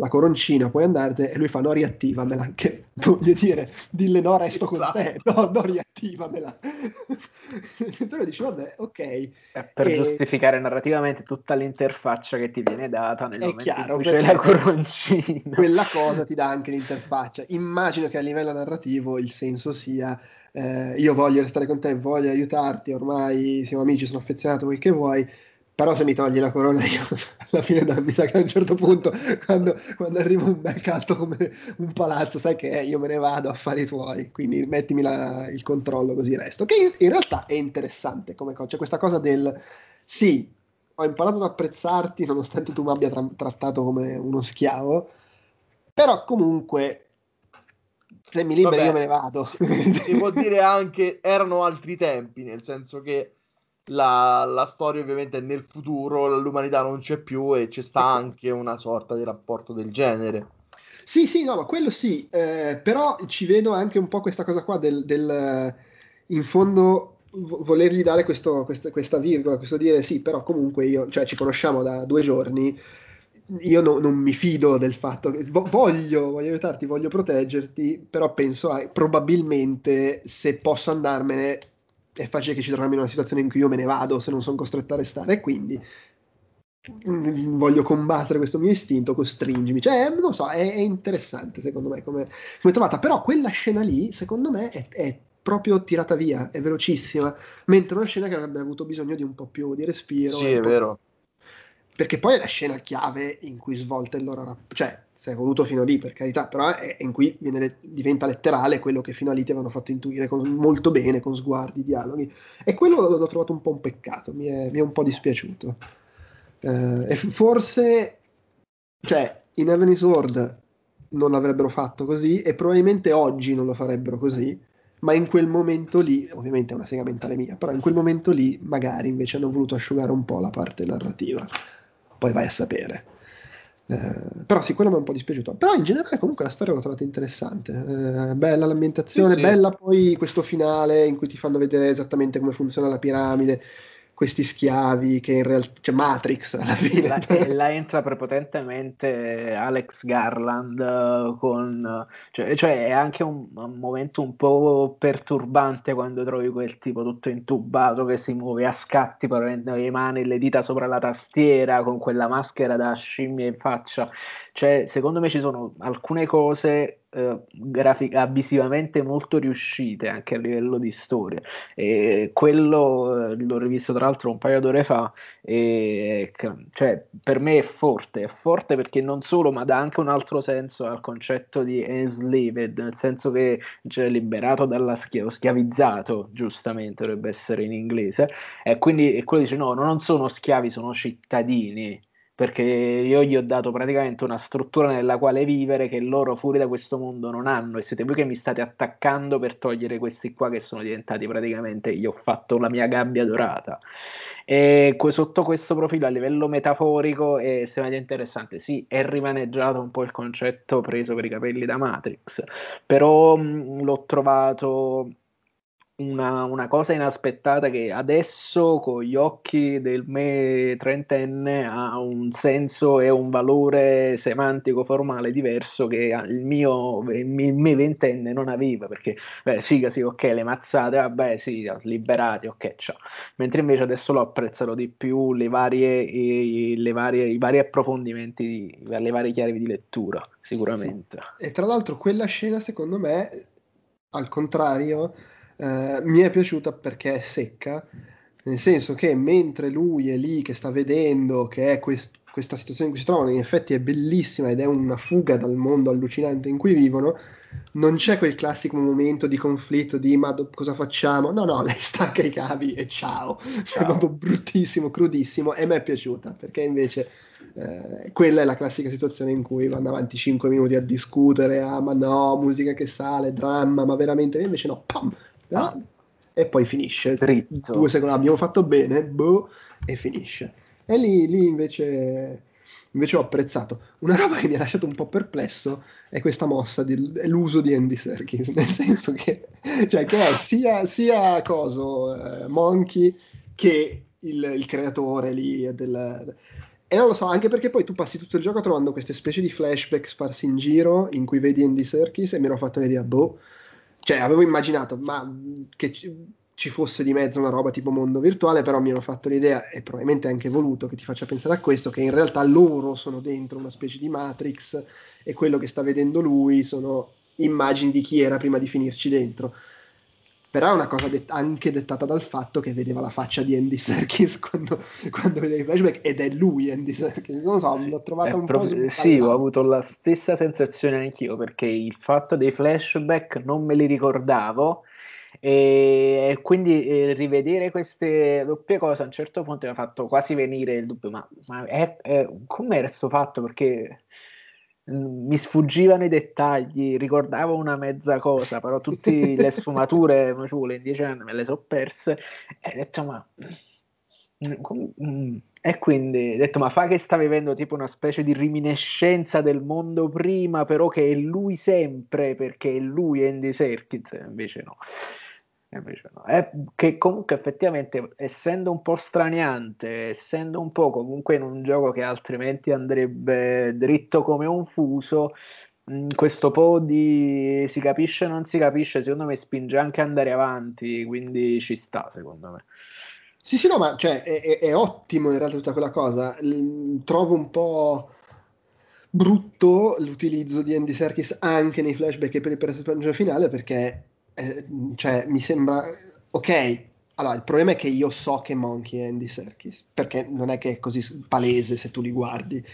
la coroncina, puoi andartene, e lui fa no, riattivamela, [laughs] che voglio dire, dille no, resto esatto. con te, esatto. no, no, riattivamela. [laughs] Però dici, vabbè, ok. Eh, per e... giustificare narrativamente tutta l'interfaccia che ti viene data nel momento chiaro, in cui c'è la [laughs] coroncina. Quella cosa ti dà anche l'interfaccia. Immagino che a livello narrativo il senso sia eh, io voglio restare con te, voglio aiutarti, ormai siamo amici, sono affezionato, quel che vuoi, però se mi togli la corona io [laughs] alla fine mi sa che a un certo punto quando, quando arriva un back alto come un palazzo sai che io me ne vado a fare i tuoi quindi mettimi la, il controllo così resto che in realtà è interessante come cosa c'è questa cosa del sì ho imparato ad apprezzarti nonostante tu mi abbia tra- trattato come uno schiavo però comunque Se mi liberi io me ne vado. Si, si può dire anche erano altri tempi, nel senso che la, la, storia ovviamente è nel futuro, l'umanità non c'è più e c'è sta anche una sorta di rapporto del genere. Sì, sì, no, ma quello sì, eh, però ci vedo anche un po' questa cosa qua del, del in fondo volergli dare questo, questo, questa virgola, questo dire sì, però comunque io, cioè ci conosciamo da due giorni, io no, non mi fido del fatto che voglio, voglio aiutarti, voglio proteggerti, però penso a, probabilmente se posso andarmene è facile che ci troviamo in una situazione in cui io me ne vado se non sono costretto a restare e quindi voglio combattere questo mio istinto, costringimi. Cioè, non so, è, è interessante secondo me come, come, trovata, però quella scena lì, secondo me, è, è, proprio tirata via, è velocissima, mentre una scena che avrebbe avuto bisogno di un po' più di respiro. Sì, è vero. Perché poi è la scena chiave in cui svolta il loro rapporto, cioè se è voluto fino lì per carità, però è, in cui viene, diventa letterale quello che fino a lì ti avevano fatto intuire con, molto bene, con sguardi, dialoghi. E quello l'ho, l'ho trovato un po' un peccato, mi è, mi è un po' dispiaciuto. Eh, e forse, cioè, in Heaven is non l'avrebbero fatto così e probabilmente oggi non lo farebbero così, ma in quel momento lì, ovviamente è una sega mentale mia, però in quel momento lì magari invece hanno voluto asciugare un po' la parte narrativa. Poi vai a sapere. Eh, però sì, quello mi è un po' dispiaciuto. Però in generale comunque la storia l'ho trovata interessante. Eh, bella l'ambientazione, sì, sì. bella poi questo finale in cui ti fanno vedere esattamente come funziona la piramide questi schiavi che in realtà cioè Matrix [laughs] alla fine. La, la entra prepotentemente Alex Garland eh, con cioè, cioè, è anche un, un, momento un po' perturbante quando trovi quel tipo tutto intubato che si muove a scatti prendendo le mani e le dita sopra la tastiera con quella maschera da scimmia in faccia. Cioè, secondo me ci sono alcune cose eh, grafica, visivamente molto riuscite anche a livello di storia. E quello eh, l'ho rivisto tra l'altro un paio d'ore fa e cioè, per me è forte, è forte perché non solo ma dà anche un altro senso al concetto di enslaved, nel senso che cioè, liberato dalla schia- schiavizzato, giustamente dovrebbe essere in inglese, e quindi e quello dice no, non sono schiavi, sono cittadini perché io gli ho dato praticamente una struttura nella quale vivere che loro fuori da questo mondo non hanno e siete voi che mi state attaccando per togliere questi qua che sono diventati praticamente, gli ho fatto la mia gabbia dorata. E sotto questo profilo a livello metaforico è estremamente interessante. Sì, è rimaneggiato un po' il concetto preso per i capelli da Matrix, però mh, l'ho trovato una, una, cosa inaspettata che adesso con gli occhi del me trentenne ha un senso e un valore semantico formale diverso che il mio il me ventenne non aveva perché beh figa sì ok le mazzate vabbè sì liberati ok ciao. Mentre invece adesso l'ho apprezzato di più le varie, le varie, i vari approfondimenti le varie chiavi di lettura sicuramente. E tra l'altro quella scena secondo me al contrario eh, mi è piaciuta perché è secca, nel senso che mentre lui è lì che sta vedendo che è quest- questa situazione in cui si trovano, in effetti è bellissima ed è una fuga dal mondo allucinante in cui vivono, non c'è quel classico momento di conflitto di ma do- cosa facciamo? No, no, [laughs] lei stacca i cavi e ciao. Cioè, ciao. È proprio bruttissimo, crudissimo e mi è piaciuta perché invece eh, quella è la classica situazione in cui vanno avanti 5 minuti a discutere, ah ma no, musica che sale, dramma, ma veramente invece no, pam, ah, e poi finisce. Dritto. Due secondi abbiamo fatto bene, boh, e finisce. E lì, lì invece invece ho apprezzato. Una roba che mi ha lasciato un po' perplesso è questa mossa, di, è l'uso di Andy Serkis, [laughs] nel senso che, cioè, che è sia, sia coso, eh, Monkey che il, il creatore lì del... E non lo so, anche perché poi tu passi tutto il gioco trovando queste specie di flashback sparsi in giro in cui vedi Andy Serkis e mi ero fatto l'idea, boh, cioè avevo immaginato, ma che ci fosse di mezzo una roba tipo mondo virtuale, però mi hanno fatto l'idea, e probabilmente anche voluto che ti faccia pensare a questo, che in realtà loro sono dentro una specie di Matrix e quello che sta vedendo lui sono immagini di chi era prima di finirci dentro. Però è una cosa det- anche dettata dal fatto che vedeva la faccia di Andy Serkis [laughs] quando, quando vedeva i flashback ed è lui Andy Serkis. Non so, l'ho trovata un pro- po'. Sì, ho avuto la stessa sensazione anch'io perché il fatto dei flashback non me li ricordavo e quindi eh, rivedere queste doppie cose a un certo punto mi ha fatto quasi venire il dubbio, ma, ma è, è, com'è questo fatto? Perché mi sfuggivano i dettagli, ricordavo una mezza cosa, però tutte le [laughs] sfumature, ci vuole in dieci anni, me le so perse e ho detto ma... Mm, e quindi ho detto ma fa che sta vivendo tipo una specie di riminiscenza del mondo prima, però che è lui sempre, perché è lui Andy Serkis, invece no. Invece no. È che comunque effettivamente essendo un po' straniante, essendo un po' comunque in un gioco che altrimenti andrebbe dritto come un fuso, mm, questo po' di si capisce o non si capisce, secondo me spinge anche ad andare avanti, quindi ci sta secondo me. Sì, sì, no, ma cioè, è, è, ottimo in realtà tutta quella cosa. L- trovo un po' brutto l'utilizzo di Andy Serkis anche nei flashback e per il personaggio finale perché eh, cioè, mi sembra ok. Allora, il problema è che io so che Monkey è Andy Serkis, perché non è che è così palese se tu li guardi,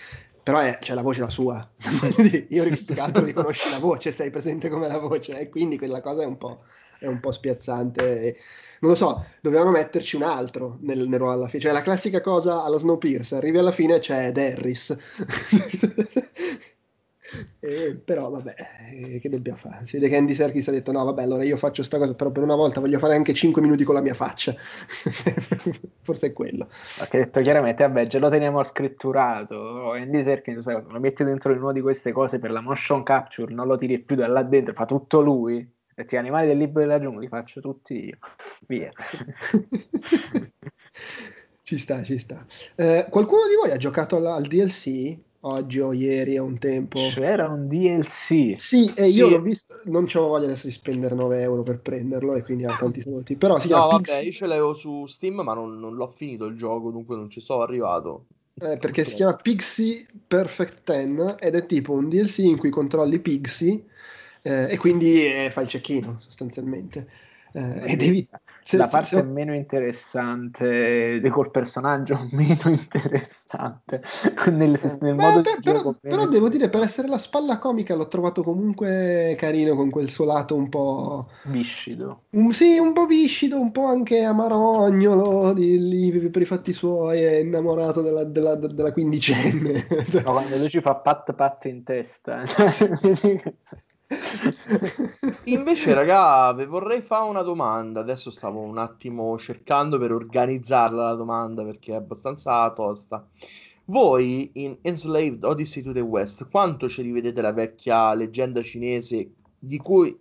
però è, cioè, la voce è la sua. [laughs] io più che altro riconosci la voce, sei presente come la voce, e quindi quella cosa è un po', è un po spiazzante. E, non lo so, dovevano metterci un altro nel, nel ruolo alla fine. Cioè, la classica cosa alla Snowpiercer, arrivi alla fine c'è Harris. [laughs] Eh, però vabbè, eh, che dobbiamo fare? Si vede che Andy Serkis ha detto no vabbè allora io faccio questa cosa però per una volta voglio fare anche 5 minuti con la mia faccia. [laughs] Forse è quello. Ha detto chiaramente vabbè già lo teniamo scritturato. Andy Serkis lo metti dentro in una di queste cose per la motion capture non lo tiri più da là dentro fa tutto lui. E ti animali del libro della giungla li faccio tutti io. Via. [laughs] Ci sta ci sta. Eh, qualcuno di voi ha giocato al DLC oggi o ieri o un tempo. C'era un DLC. Sì, e sì. io l'ho visto, non c'ho voglia adesso di spendere 9 euro per prenderlo e quindi ha tanti saluti. Però si no, vabbè, Pixie... io ce l'avevo su Steam ma non, non, l'ho finito il gioco, dunque non ci sono arrivato. Eh, perché si chiama Pixie Perfect 10 ed è tipo un DLC in cui controlli Pixie eh, e quindi eh, fai il cecchino sostanzialmente. Eh, e devi se, la parte se... meno interessante col personaggio [laughs] meno interessante nel, eh, nel modo per, però, però devo dire per essere la spalla comica l'ho trovato comunque carino con quel suo lato un po' viscido. Un, sì un po' viscido un po' anche amarognolo di, di, per i fatti suoi è innamorato della, della, della quindicenne. [laughs] No, quando lui ci fa pat pat in testa [laughs] Invece, raga, vi vorrei fare una domanda. Adesso stavo un attimo cercando per organizzarla la domanda perché è abbastanza tosta. Voi in Enslaved Odyssey to the West, quanto ci rivedete la vecchia leggenda cinese di cui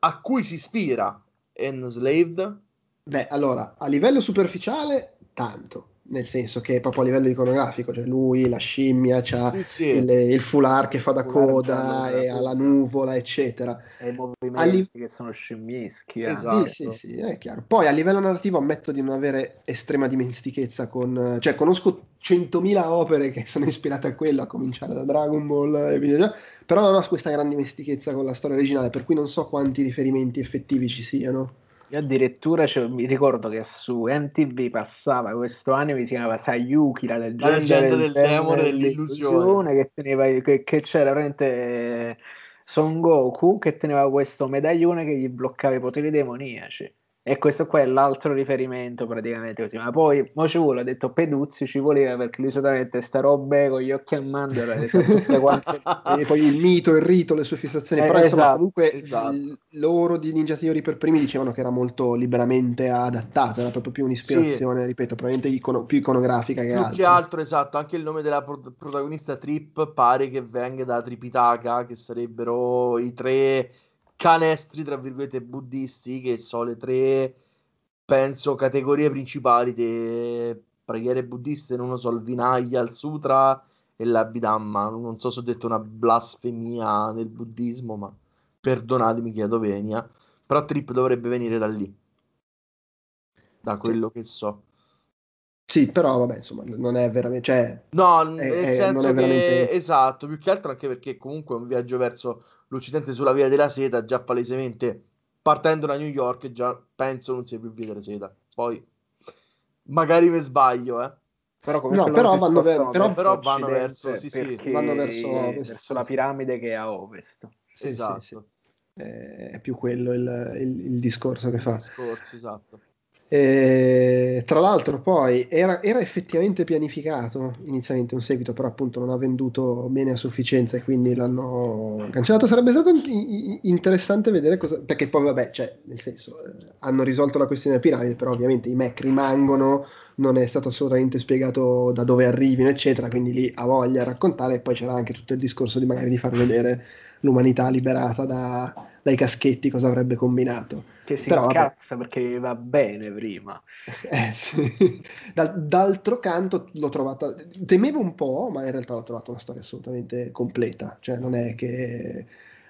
a cui si ispira Enslaved? Beh, allora, a livello superficiale, tanto nel senso che proprio a livello iconografico, cioè lui, la scimmia, c'ha sì. il, il foulard che fa da coda e ha la nuvola, eccetera. E i movimenti li... che sono scimmieschi. Eh. Esatto. Sì, sì, sì, è chiaro. Poi a livello narrativo ammetto di non avere estrema dimestichezza con... cioè conosco 100.000 opere che sono ispirate a quello, a cominciare da Dragon Ball e video, però non ho questa grande dimestichezza con la storia originale, per cui non so quanti riferimenti effettivi ci siano. Io addirittura cioè, mi ricordo che su MTV passava questo anime che si chiamava Sayuki, la leggenda, la leggenda del, del demone dell'illusione, che, teneva, che, che c'era veramente Son Goku che teneva questo medaglione che gli bloccava i poteri demoniaci. E questo qua è l'altro riferimento praticamente. Ma poi mo ci vuole, ha detto Peduzzi ci voleva perché lui solitamente sta robe con gli occhi a mandorla quante... [laughs] e poi il mito, il rito, le sue fissazioni. Eh, Però esatto, insomma, comunque esatto. loro di Ninja Theory per primi dicevano che era molto liberamente adattato, era proprio più un'ispirazione, sì. ripeto, probabilmente icono, più iconografica che più altro. che altro, esatto. Anche il nome della pro- protagonista Trip pare che venga da Tripitaka, che sarebbero i tre canestri, tra virgolette, buddisti, che sono le tre, penso, categorie principali delle preghiere buddiste, non lo so, il Vinaya, il Sutra e l'Abhidhamma. Non so se ho detto una blasfemia nel buddismo, ma perdonatemi, chiedo venia. Però Trip dovrebbe venire da lì, da quello che so. Sì, però vabbè, insomma, non è veramente... Cioè, no, è, nel senso che... Veramente... Esatto, più che altro anche perché comunque è un viaggio verso l'Occidente sulla via della seta, già palesemente partendo da New York, già penso non sia più via della seta. Poi magari mi sbaglio, eh. Però, no, però vanno, ver- però, però vanno verso, sì, sì, vanno verso, verso la piramide che è a ovest. Sì, esatto. È più quello il, il, il discorso che fa. discorso, esatto. E, tra l'altro poi era, era, effettivamente pianificato inizialmente un seguito, però appunto non ha venduto bene a sufficienza e quindi l'hanno cancellato. Sarebbe stato interessante vedere cosa... perché poi vabbè, cioè, nel senso, eh, hanno risolto la questione della piramide, però ovviamente i Mac rimangono, non è stato assolutamente spiegato da dove arrivino, eccetera, quindi lì ha voglia a raccontare e poi c'era anche tutto il discorso di magari di far vedere l'umanità liberata da, dai caschetti, cosa avrebbe combinato. Che si Però, incazza vabbè. perché va bene prima. [laughs] Eh, sì. d'altro canto l'ho trovata, temevo un po', ma in realtà l'ho trovata una storia assolutamente completa, cioè non è che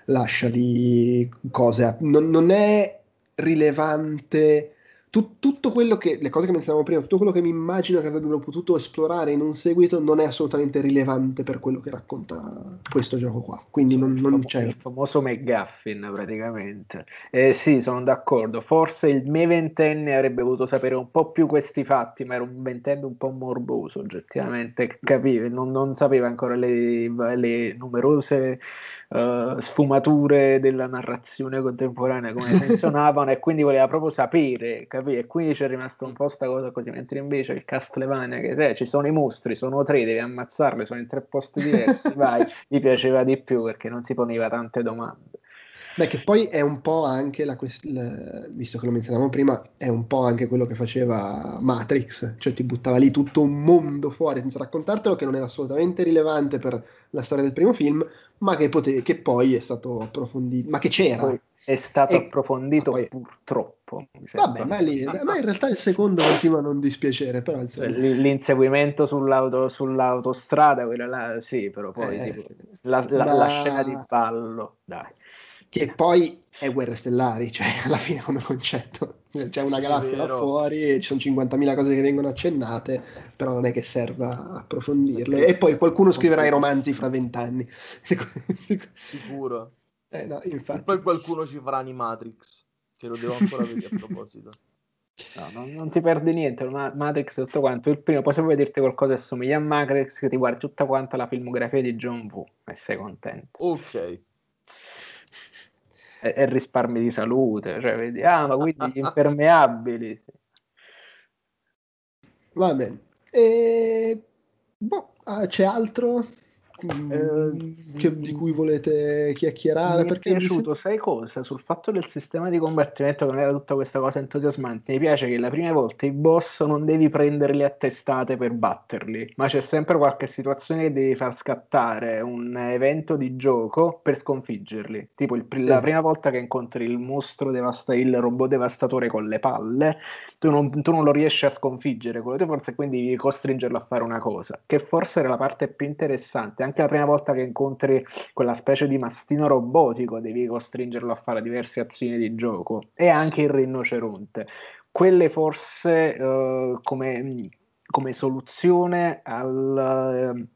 lascia lì cose, non, non è rilevante tu, tutto quello che, le cose che menzionavamo prima, tutto quello che mi immagino che avrebbero potuto esplorare in un seguito non è assolutamente rilevante per quello che racconta questo gioco qua. Quindi non, non il, c'è. Il famoso McGuffin praticamente. Eh, sì, sono d'accordo. Forse il mio ventenne avrebbe voluto sapere un po' più questi fatti, ma era un ventenne un po' morboso, oggettivamente. Capiva, non, non sapeva ancora le, le numerose uh, sfumature della narrazione contemporanea come funzionavano [laughs] e quindi voleva proprio sapere, capire? E quindi c'è rimasta un po' sta cosa così, mentre invece il Castlevania che eh, ci sono i mostri, sono tre, devi ammazzarli, sono in tre posti diversi, [laughs] vai, gli piaceva di più perché non si poneva tante domande. Beh, che poi è un po' anche, la, la, visto che lo menzionavamo prima, è un po' anche quello che faceva Matrix, cioè ti buttava lì tutto un mondo fuori senza raccontartelo, che non era assolutamente rilevante per la storia del primo film, ma che, pote- che poi è stato approfondito, ma che c'era. Poi è stato e, approfondito poi, purtroppo. Vabbè, ma, lì, ma, in realtà il secondo continua a non dispiacere. Però l'inseguimento sull'auto, sull'autostrada, quella là, sì, però poi eh, tipo, la, la, ma... la, scena di ballo, dai che poi è Guerre Stellari, cioè [laughs] alla fine come concetto. C'è una sì, galassia là fuori e ci sono 50.000 cose che vengono accennate, però non è che serva approfondirle. E poi qualcuno scriverà i romanzi fra vent'anni. [laughs] Sicuro. Eh, no, e poi qualcuno ci farà Animatrix, che lo devo ancora vedere a proposito. [laughs] No, non, non, ti perdi niente, Matrix tutto quanto. Il primo, poi se vuoi dirti qualcosa che assomiglia a Matrix, che ti guardi tutta quanta la filmografia di John Woo e sei contento. Ok e, risparmi di salute, cioè vedi, ah, quindi gli impermeabili. Va bene. E... Boh, ah, c'è altro? Eh, che, di cui volete chiacchierare? Mi perché è piaciuto, mi... sai cosa? Sul fatto del sistema di combattimento che non era tutta questa cosa entusiasmante, mi piace che la prima volta i boss non devi prenderli a testate per batterli, ma c'è sempre qualche situazione che devi far scattare un evento di gioco per sconfiggerli. Tipo il, sì. la prima volta che incontri il mostro devasta- il robot devastatore con le palle, tu non, tu non lo riesci a sconfiggere, quello te forse quindi devi costringerlo a fare una cosa, che forse era la parte più interessante. Anche la prima volta che incontri quella specie di mastino robotico, devi costringerlo a fare diverse azioni di gioco, e anche il rinoceronte. Quelle forse uh, come, come, soluzione al... Uh,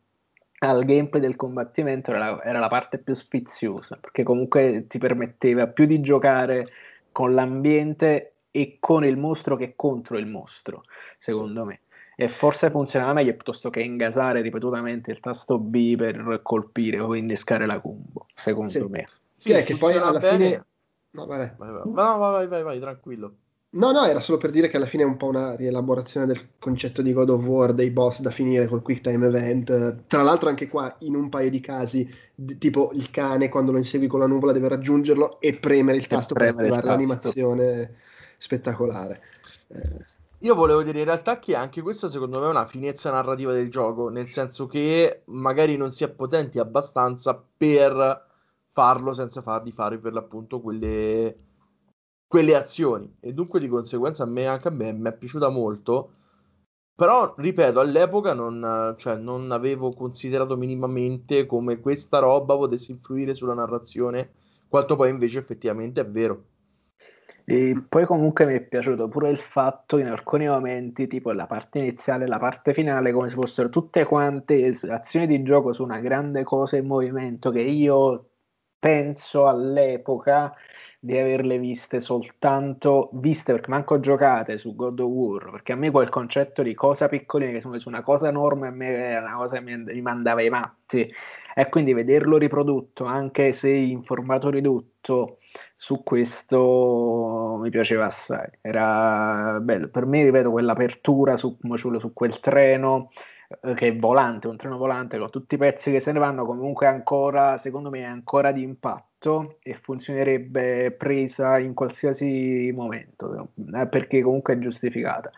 al gameplay del combattimento era la, era la, parte più sfiziosa perché comunque ti permetteva più di giocare con l'ambiente e con il mostro che contro il mostro, secondo me. E forse funzionava meglio piuttosto che ingasare ripetutamente il tasto B per colpire o innescare la combo, secondo sì. me. Sì, è che poi alla bene. fine... No, vai. Vai, vai. No, vai, vai, vai, tranquillo. No, no, era solo per dire che alla fine è un po' una rielaborazione del concetto di God of War, dei boss da finire col quick time event. Tra l'altro anche qua in un paio di casi, d- tipo il cane quando lo insegui con la nuvola deve raggiungerlo e premere il tasto per attivare l'animazione spettacolare. Eh. Io volevo dire in realtà che anche questa secondo me è una finezza narrativa del gioco, nel senso che magari non si è potenti abbastanza per farlo senza fargli fare per l'appunto quelle, quelle azioni e dunque di conseguenza a me anche a me mi è piaciuta molto però ripeto all'epoca non, cioè, non avevo considerato minimamente come questa roba potesse influire sulla narrazione quanto poi invece effettivamente è vero e poi comunque mi è piaciuto pure il fatto in alcuni momenti, tipo la parte iniziale e la parte finale, come se fossero tutte quante azioni di gioco su una grande cosa in movimento che io penso all'epoca di averle viste soltanto viste perché manco giocate su God of War perché a me quel concetto di cosa piccolina che sono su una cosa enorme a me era una cosa che mi mandava i matti. E quindi vederlo riprodotto anche se in formato ridotto su questo mi piaceva assai. Era bello. Per me, ripeto, quell'apertura su, su quel treno eh, che è volante, un treno volante con tutti i pezzi che se ne vanno, comunque ancora, secondo me, è ancora di impatto e funzionerebbe presa in qualsiasi momento, eh, perché comunque è giustificata.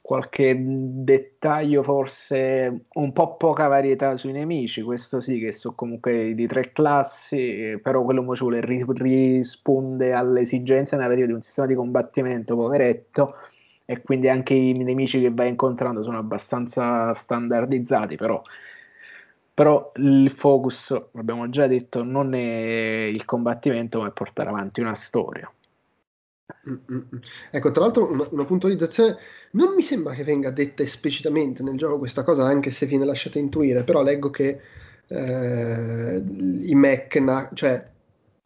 Qualche dettaglio, forse un po' poca varietà sui nemici, questo sì, che sono comunque di tre classi, però quello ci vuole risponde alle esigenze narrative di un sistema di combattimento poveretto e quindi anche i nemici che vai incontrando sono abbastanza standardizzati, però, però il focus, abbiamo già detto, non è il combattimento, ma è portare avanti una storia. Mm-mm. Ecco, tra l'altro una, una, puntualizzazione, non mi sembra che venga detta esplicitamente nel gioco questa cosa, anche se viene lasciata intuire, però leggo che eh, i mech, na- cioè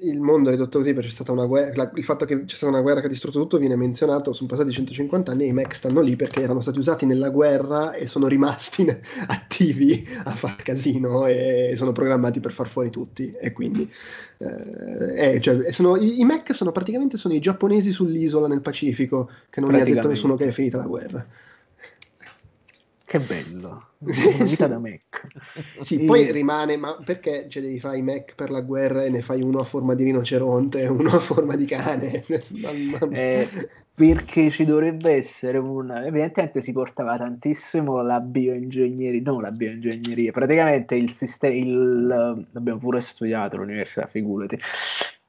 il mondo è ridotto così perché c'è stata una guerra, il fatto che c'è stata una guerra che ha distrutto tutto viene menzionato, sono passati 150 anni e i mech stanno lì perché erano stati usati nella guerra e sono rimasti [laughs] attivi a far casino e sono programmati per far fuori tutti e quindi eh, eh, cioè, sono, i, i, mech sono praticamente sono i giapponesi sull'isola nel Pacifico che non mi ha detto nessuno che è finita la guerra. Che bello, [laughs] una vita da Mac. Sì, e... poi rimane, ma perché cioè, devi fare i Mac per la guerra e ne fai uno a forma di rinoceronte e uno a forma di cane? [laughs] eh, perché ci dovrebbe essere una... Evidentemente si portava tantissimo la bioingegneria, no la bioingegneria, praticamente il sistema, il... abbiamo pure studiato all'università, figurati,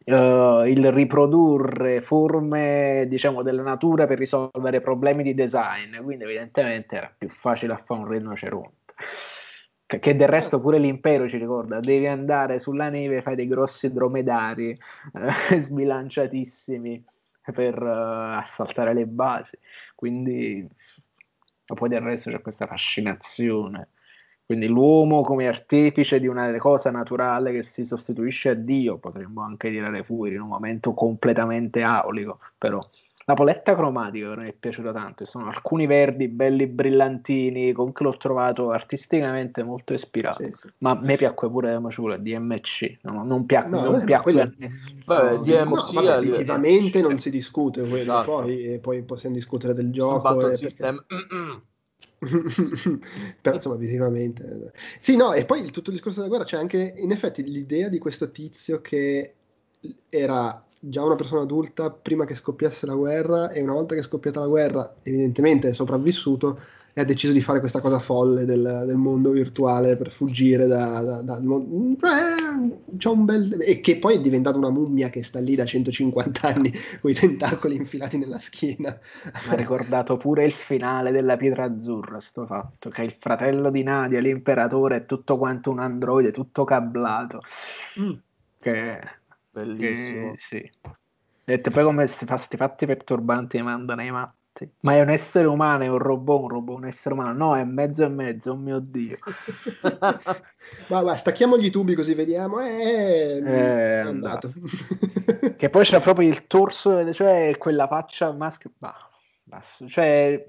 uh, il riprodurre forme diciamo della natura per risolvere problemi di design. Quindi evidentemente era più facile a fare un rinoceronte. Che, del resto pure l'impero ci ricorda devi andare sulla neve fai dei grossi dromedari eh, [laughs] sbilanciatissimi per uh, assaltare le basi. Quindi poi del resto c'è questa fascinazione quindi l'uomo come artefice di una cosa naturale che si sostituisce a Dio, potremmo anche dire le furie in un momento completamente aulico, però la poletta cromatica mi è piaciuta tanto, sono alcuni verdi belli brillantini, comunque l'ho trovato artisticamente molto ispirato, sì, sì. ma a me piacque pure Maciula, DMC, no, non, piac- no, non piacque quello... a nessuno. Vabbè, DMC no, vabbè, visivamente non si discute quello, esatto. poi, poi, possiamo discutere del gioco. E perché... [clears throat] [laughs] però insomma visivamente sì no e poi tutto il discorso della guerra c'è anche in effetti l'idea di questo tizio che era già una persona adulta prima che scoppiasse la guerra e una volta che è scoppiata la guerra evidentemente è sopravvissuto e ha deciso di fare questa cosa folle del, del mondo virtuale per fuggire da, da, da eh, un bel... e che poi è diventata una mummia che sta lì da 150 anni [laughs] con i tentacoli infilati nella schiena ha ricordato pure il finale della pietra azzurra sto fatto che il fratello di Nadia l'imperatore è tutto quanto un androide tutto cablato mm. che bellissimo che, sì e poi come questi fatti perturbanti mandano i matti. Ma è un essere umano, è un robot, un robot, un essere umano. No, è mezzo e mezzo, oh mio Dio. [laughs] ma va, stacchiamo gli tubi così vediamo. Eh, è andato. [laughs] che poi c'è proprio il torso, cioè quella faccia maschera. Basso. Cioè,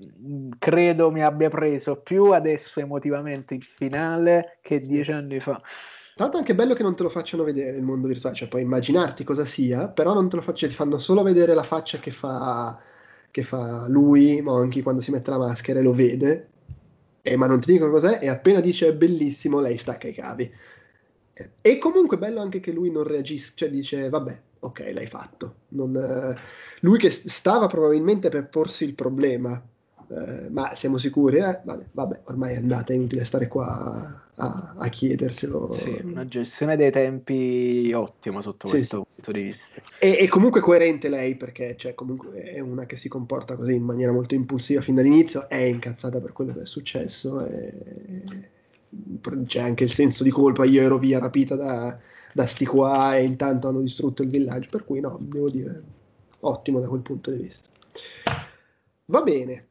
credo mi abbia preso più adesso emotivamente il finale che dieci anni fa. Tanto anche bello che non te lo facciano vedere il mondo virtuale, cioè puoi immaginarti cosa sia, però non te lo faccio, ti fanno solo vedere la faccia che fa che fa lui, Monkey, quando si mette la maschera e lo vede, eh, ma non ti dicono cos'è, e appena dice è bellissimo, lei stacca i cavi. E comunque bello anche che lui non reagisca, cioè dice vabbè, ok, l'hai fatto. Non, eh, lui che stava probabilmente per porsi il problema, eh, ma siamo sicuri? Eh? Vabbè, vabbè, ormai è andata, è inutile stare qua a, a chiedercelo. Sì, una gestione dei tempi ottima sotto sì, questo sì. punto di vista. E, e, comunque coerente lei, perché cioè, comunque è una che si comporta così in maniera molto impulsiva fin dall'inizio, è incazzata per quello che è successo. E... C'è anche il senso di colpa, io ero via rapita da, da sti qua e intanto hanno distrutto il villaggio, per cui no, devo dire, ottimo da quel punto di vista. Va bene,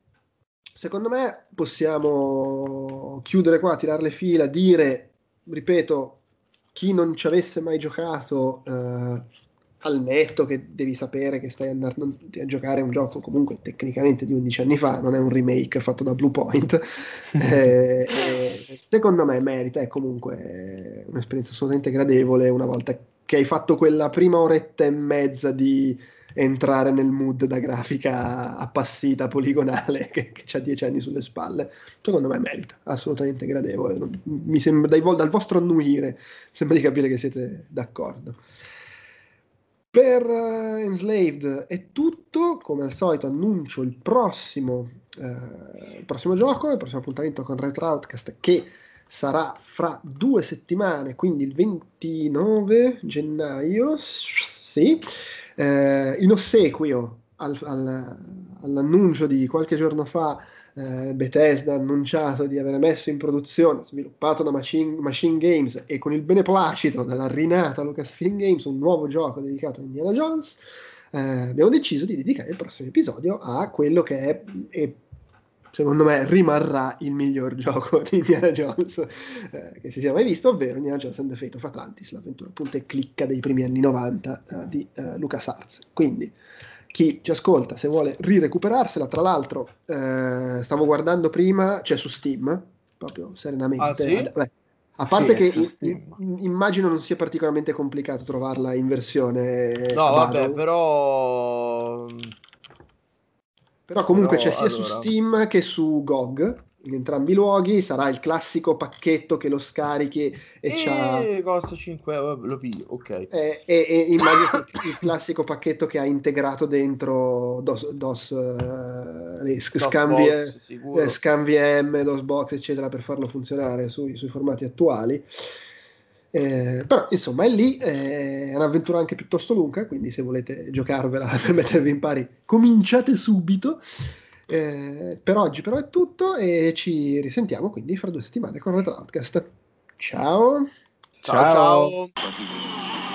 secondo me possiamo chiudere qua, tirare le fila, dire, ripeto, chi non ci avesse mai giocato eh, al netto che devi sapere che stai andando a giocare un gioco comunque tecnicamente di 11 anni fa, non è un remake fatto da Bluepoint, [laughs] eh, eh, secondo me merita, è comunque un'esperienza assolutamente gradevole una volta che hai fatto quella prima oretta e mezza di entrare nel mood da grafica appassita, poligonale, che, che ha dieci anni sulle spalle, secondo me merita, assolutamente gradevole. Non, mi sembra, dai, dal vostro annuire, sembra di capire che siete d'accordo. Per uh, Enslaved è tutto, come al solito annuncio il prossimo, uh, il prossimo gioco, il prossimo appuntamento con Retro Outcast che sarà fra due settimane, quindi il 29 gennaio, sì, eh, in ossequio al, al, all'annuncio di qualche giorno fa, eh, Bethesda ha annunciato di aver messo in produzione, sviluppato da Machine, Machine, Games e con il beneplacito della rinata Lucasfilm Games, un nuovo gioco dedicato a Indiana Jones. Eh, abbiamo deciso di dedicare il prossimo episodio a quello che è, è secondo me rimarrà il miglior [laughs] gioco di Indiana Jones eh, che si sia mai visto, ovvero Indiana Jones and the Fate of Atlantis, l'avventura punta e clicca dei primi anni 90 eh, di eh, LucasArts. Quindi chi ci ascolta, se vuole rirecuperarsela, tra l'altro eh, stavo guardando prima, c'è cioè su Steam, proprio serenamente. Ah, sì? Beh, a parte sì, che in, immagino non sia particolarmente complicato trovarla in versione... No, vabbè, però però comunque Però, c'è sia allora... su Steam che su GOG in entrambi i luoghi. Sarà il classico pacchetto che lo scarichi e, e c'ha costa 5 euro lo piglio ok. E, e, e immagino il classico pacchetto che ha integrato dentro DOS, DOS eh, scambi, box, eh, scambi M, DOS box eccetera per farlo funzionare sui, sui formati attuali eh, però insomma è lì, è un'avventura anche piuttosto lunga, quindi se volete giocarvela [laughs] per mettervi in pari cominciate subito. Eh, per oggi però è tutto e ci risentiamo quindi fra due settimane con Retro Outcast. Ciao! Ciao ciao! ciao.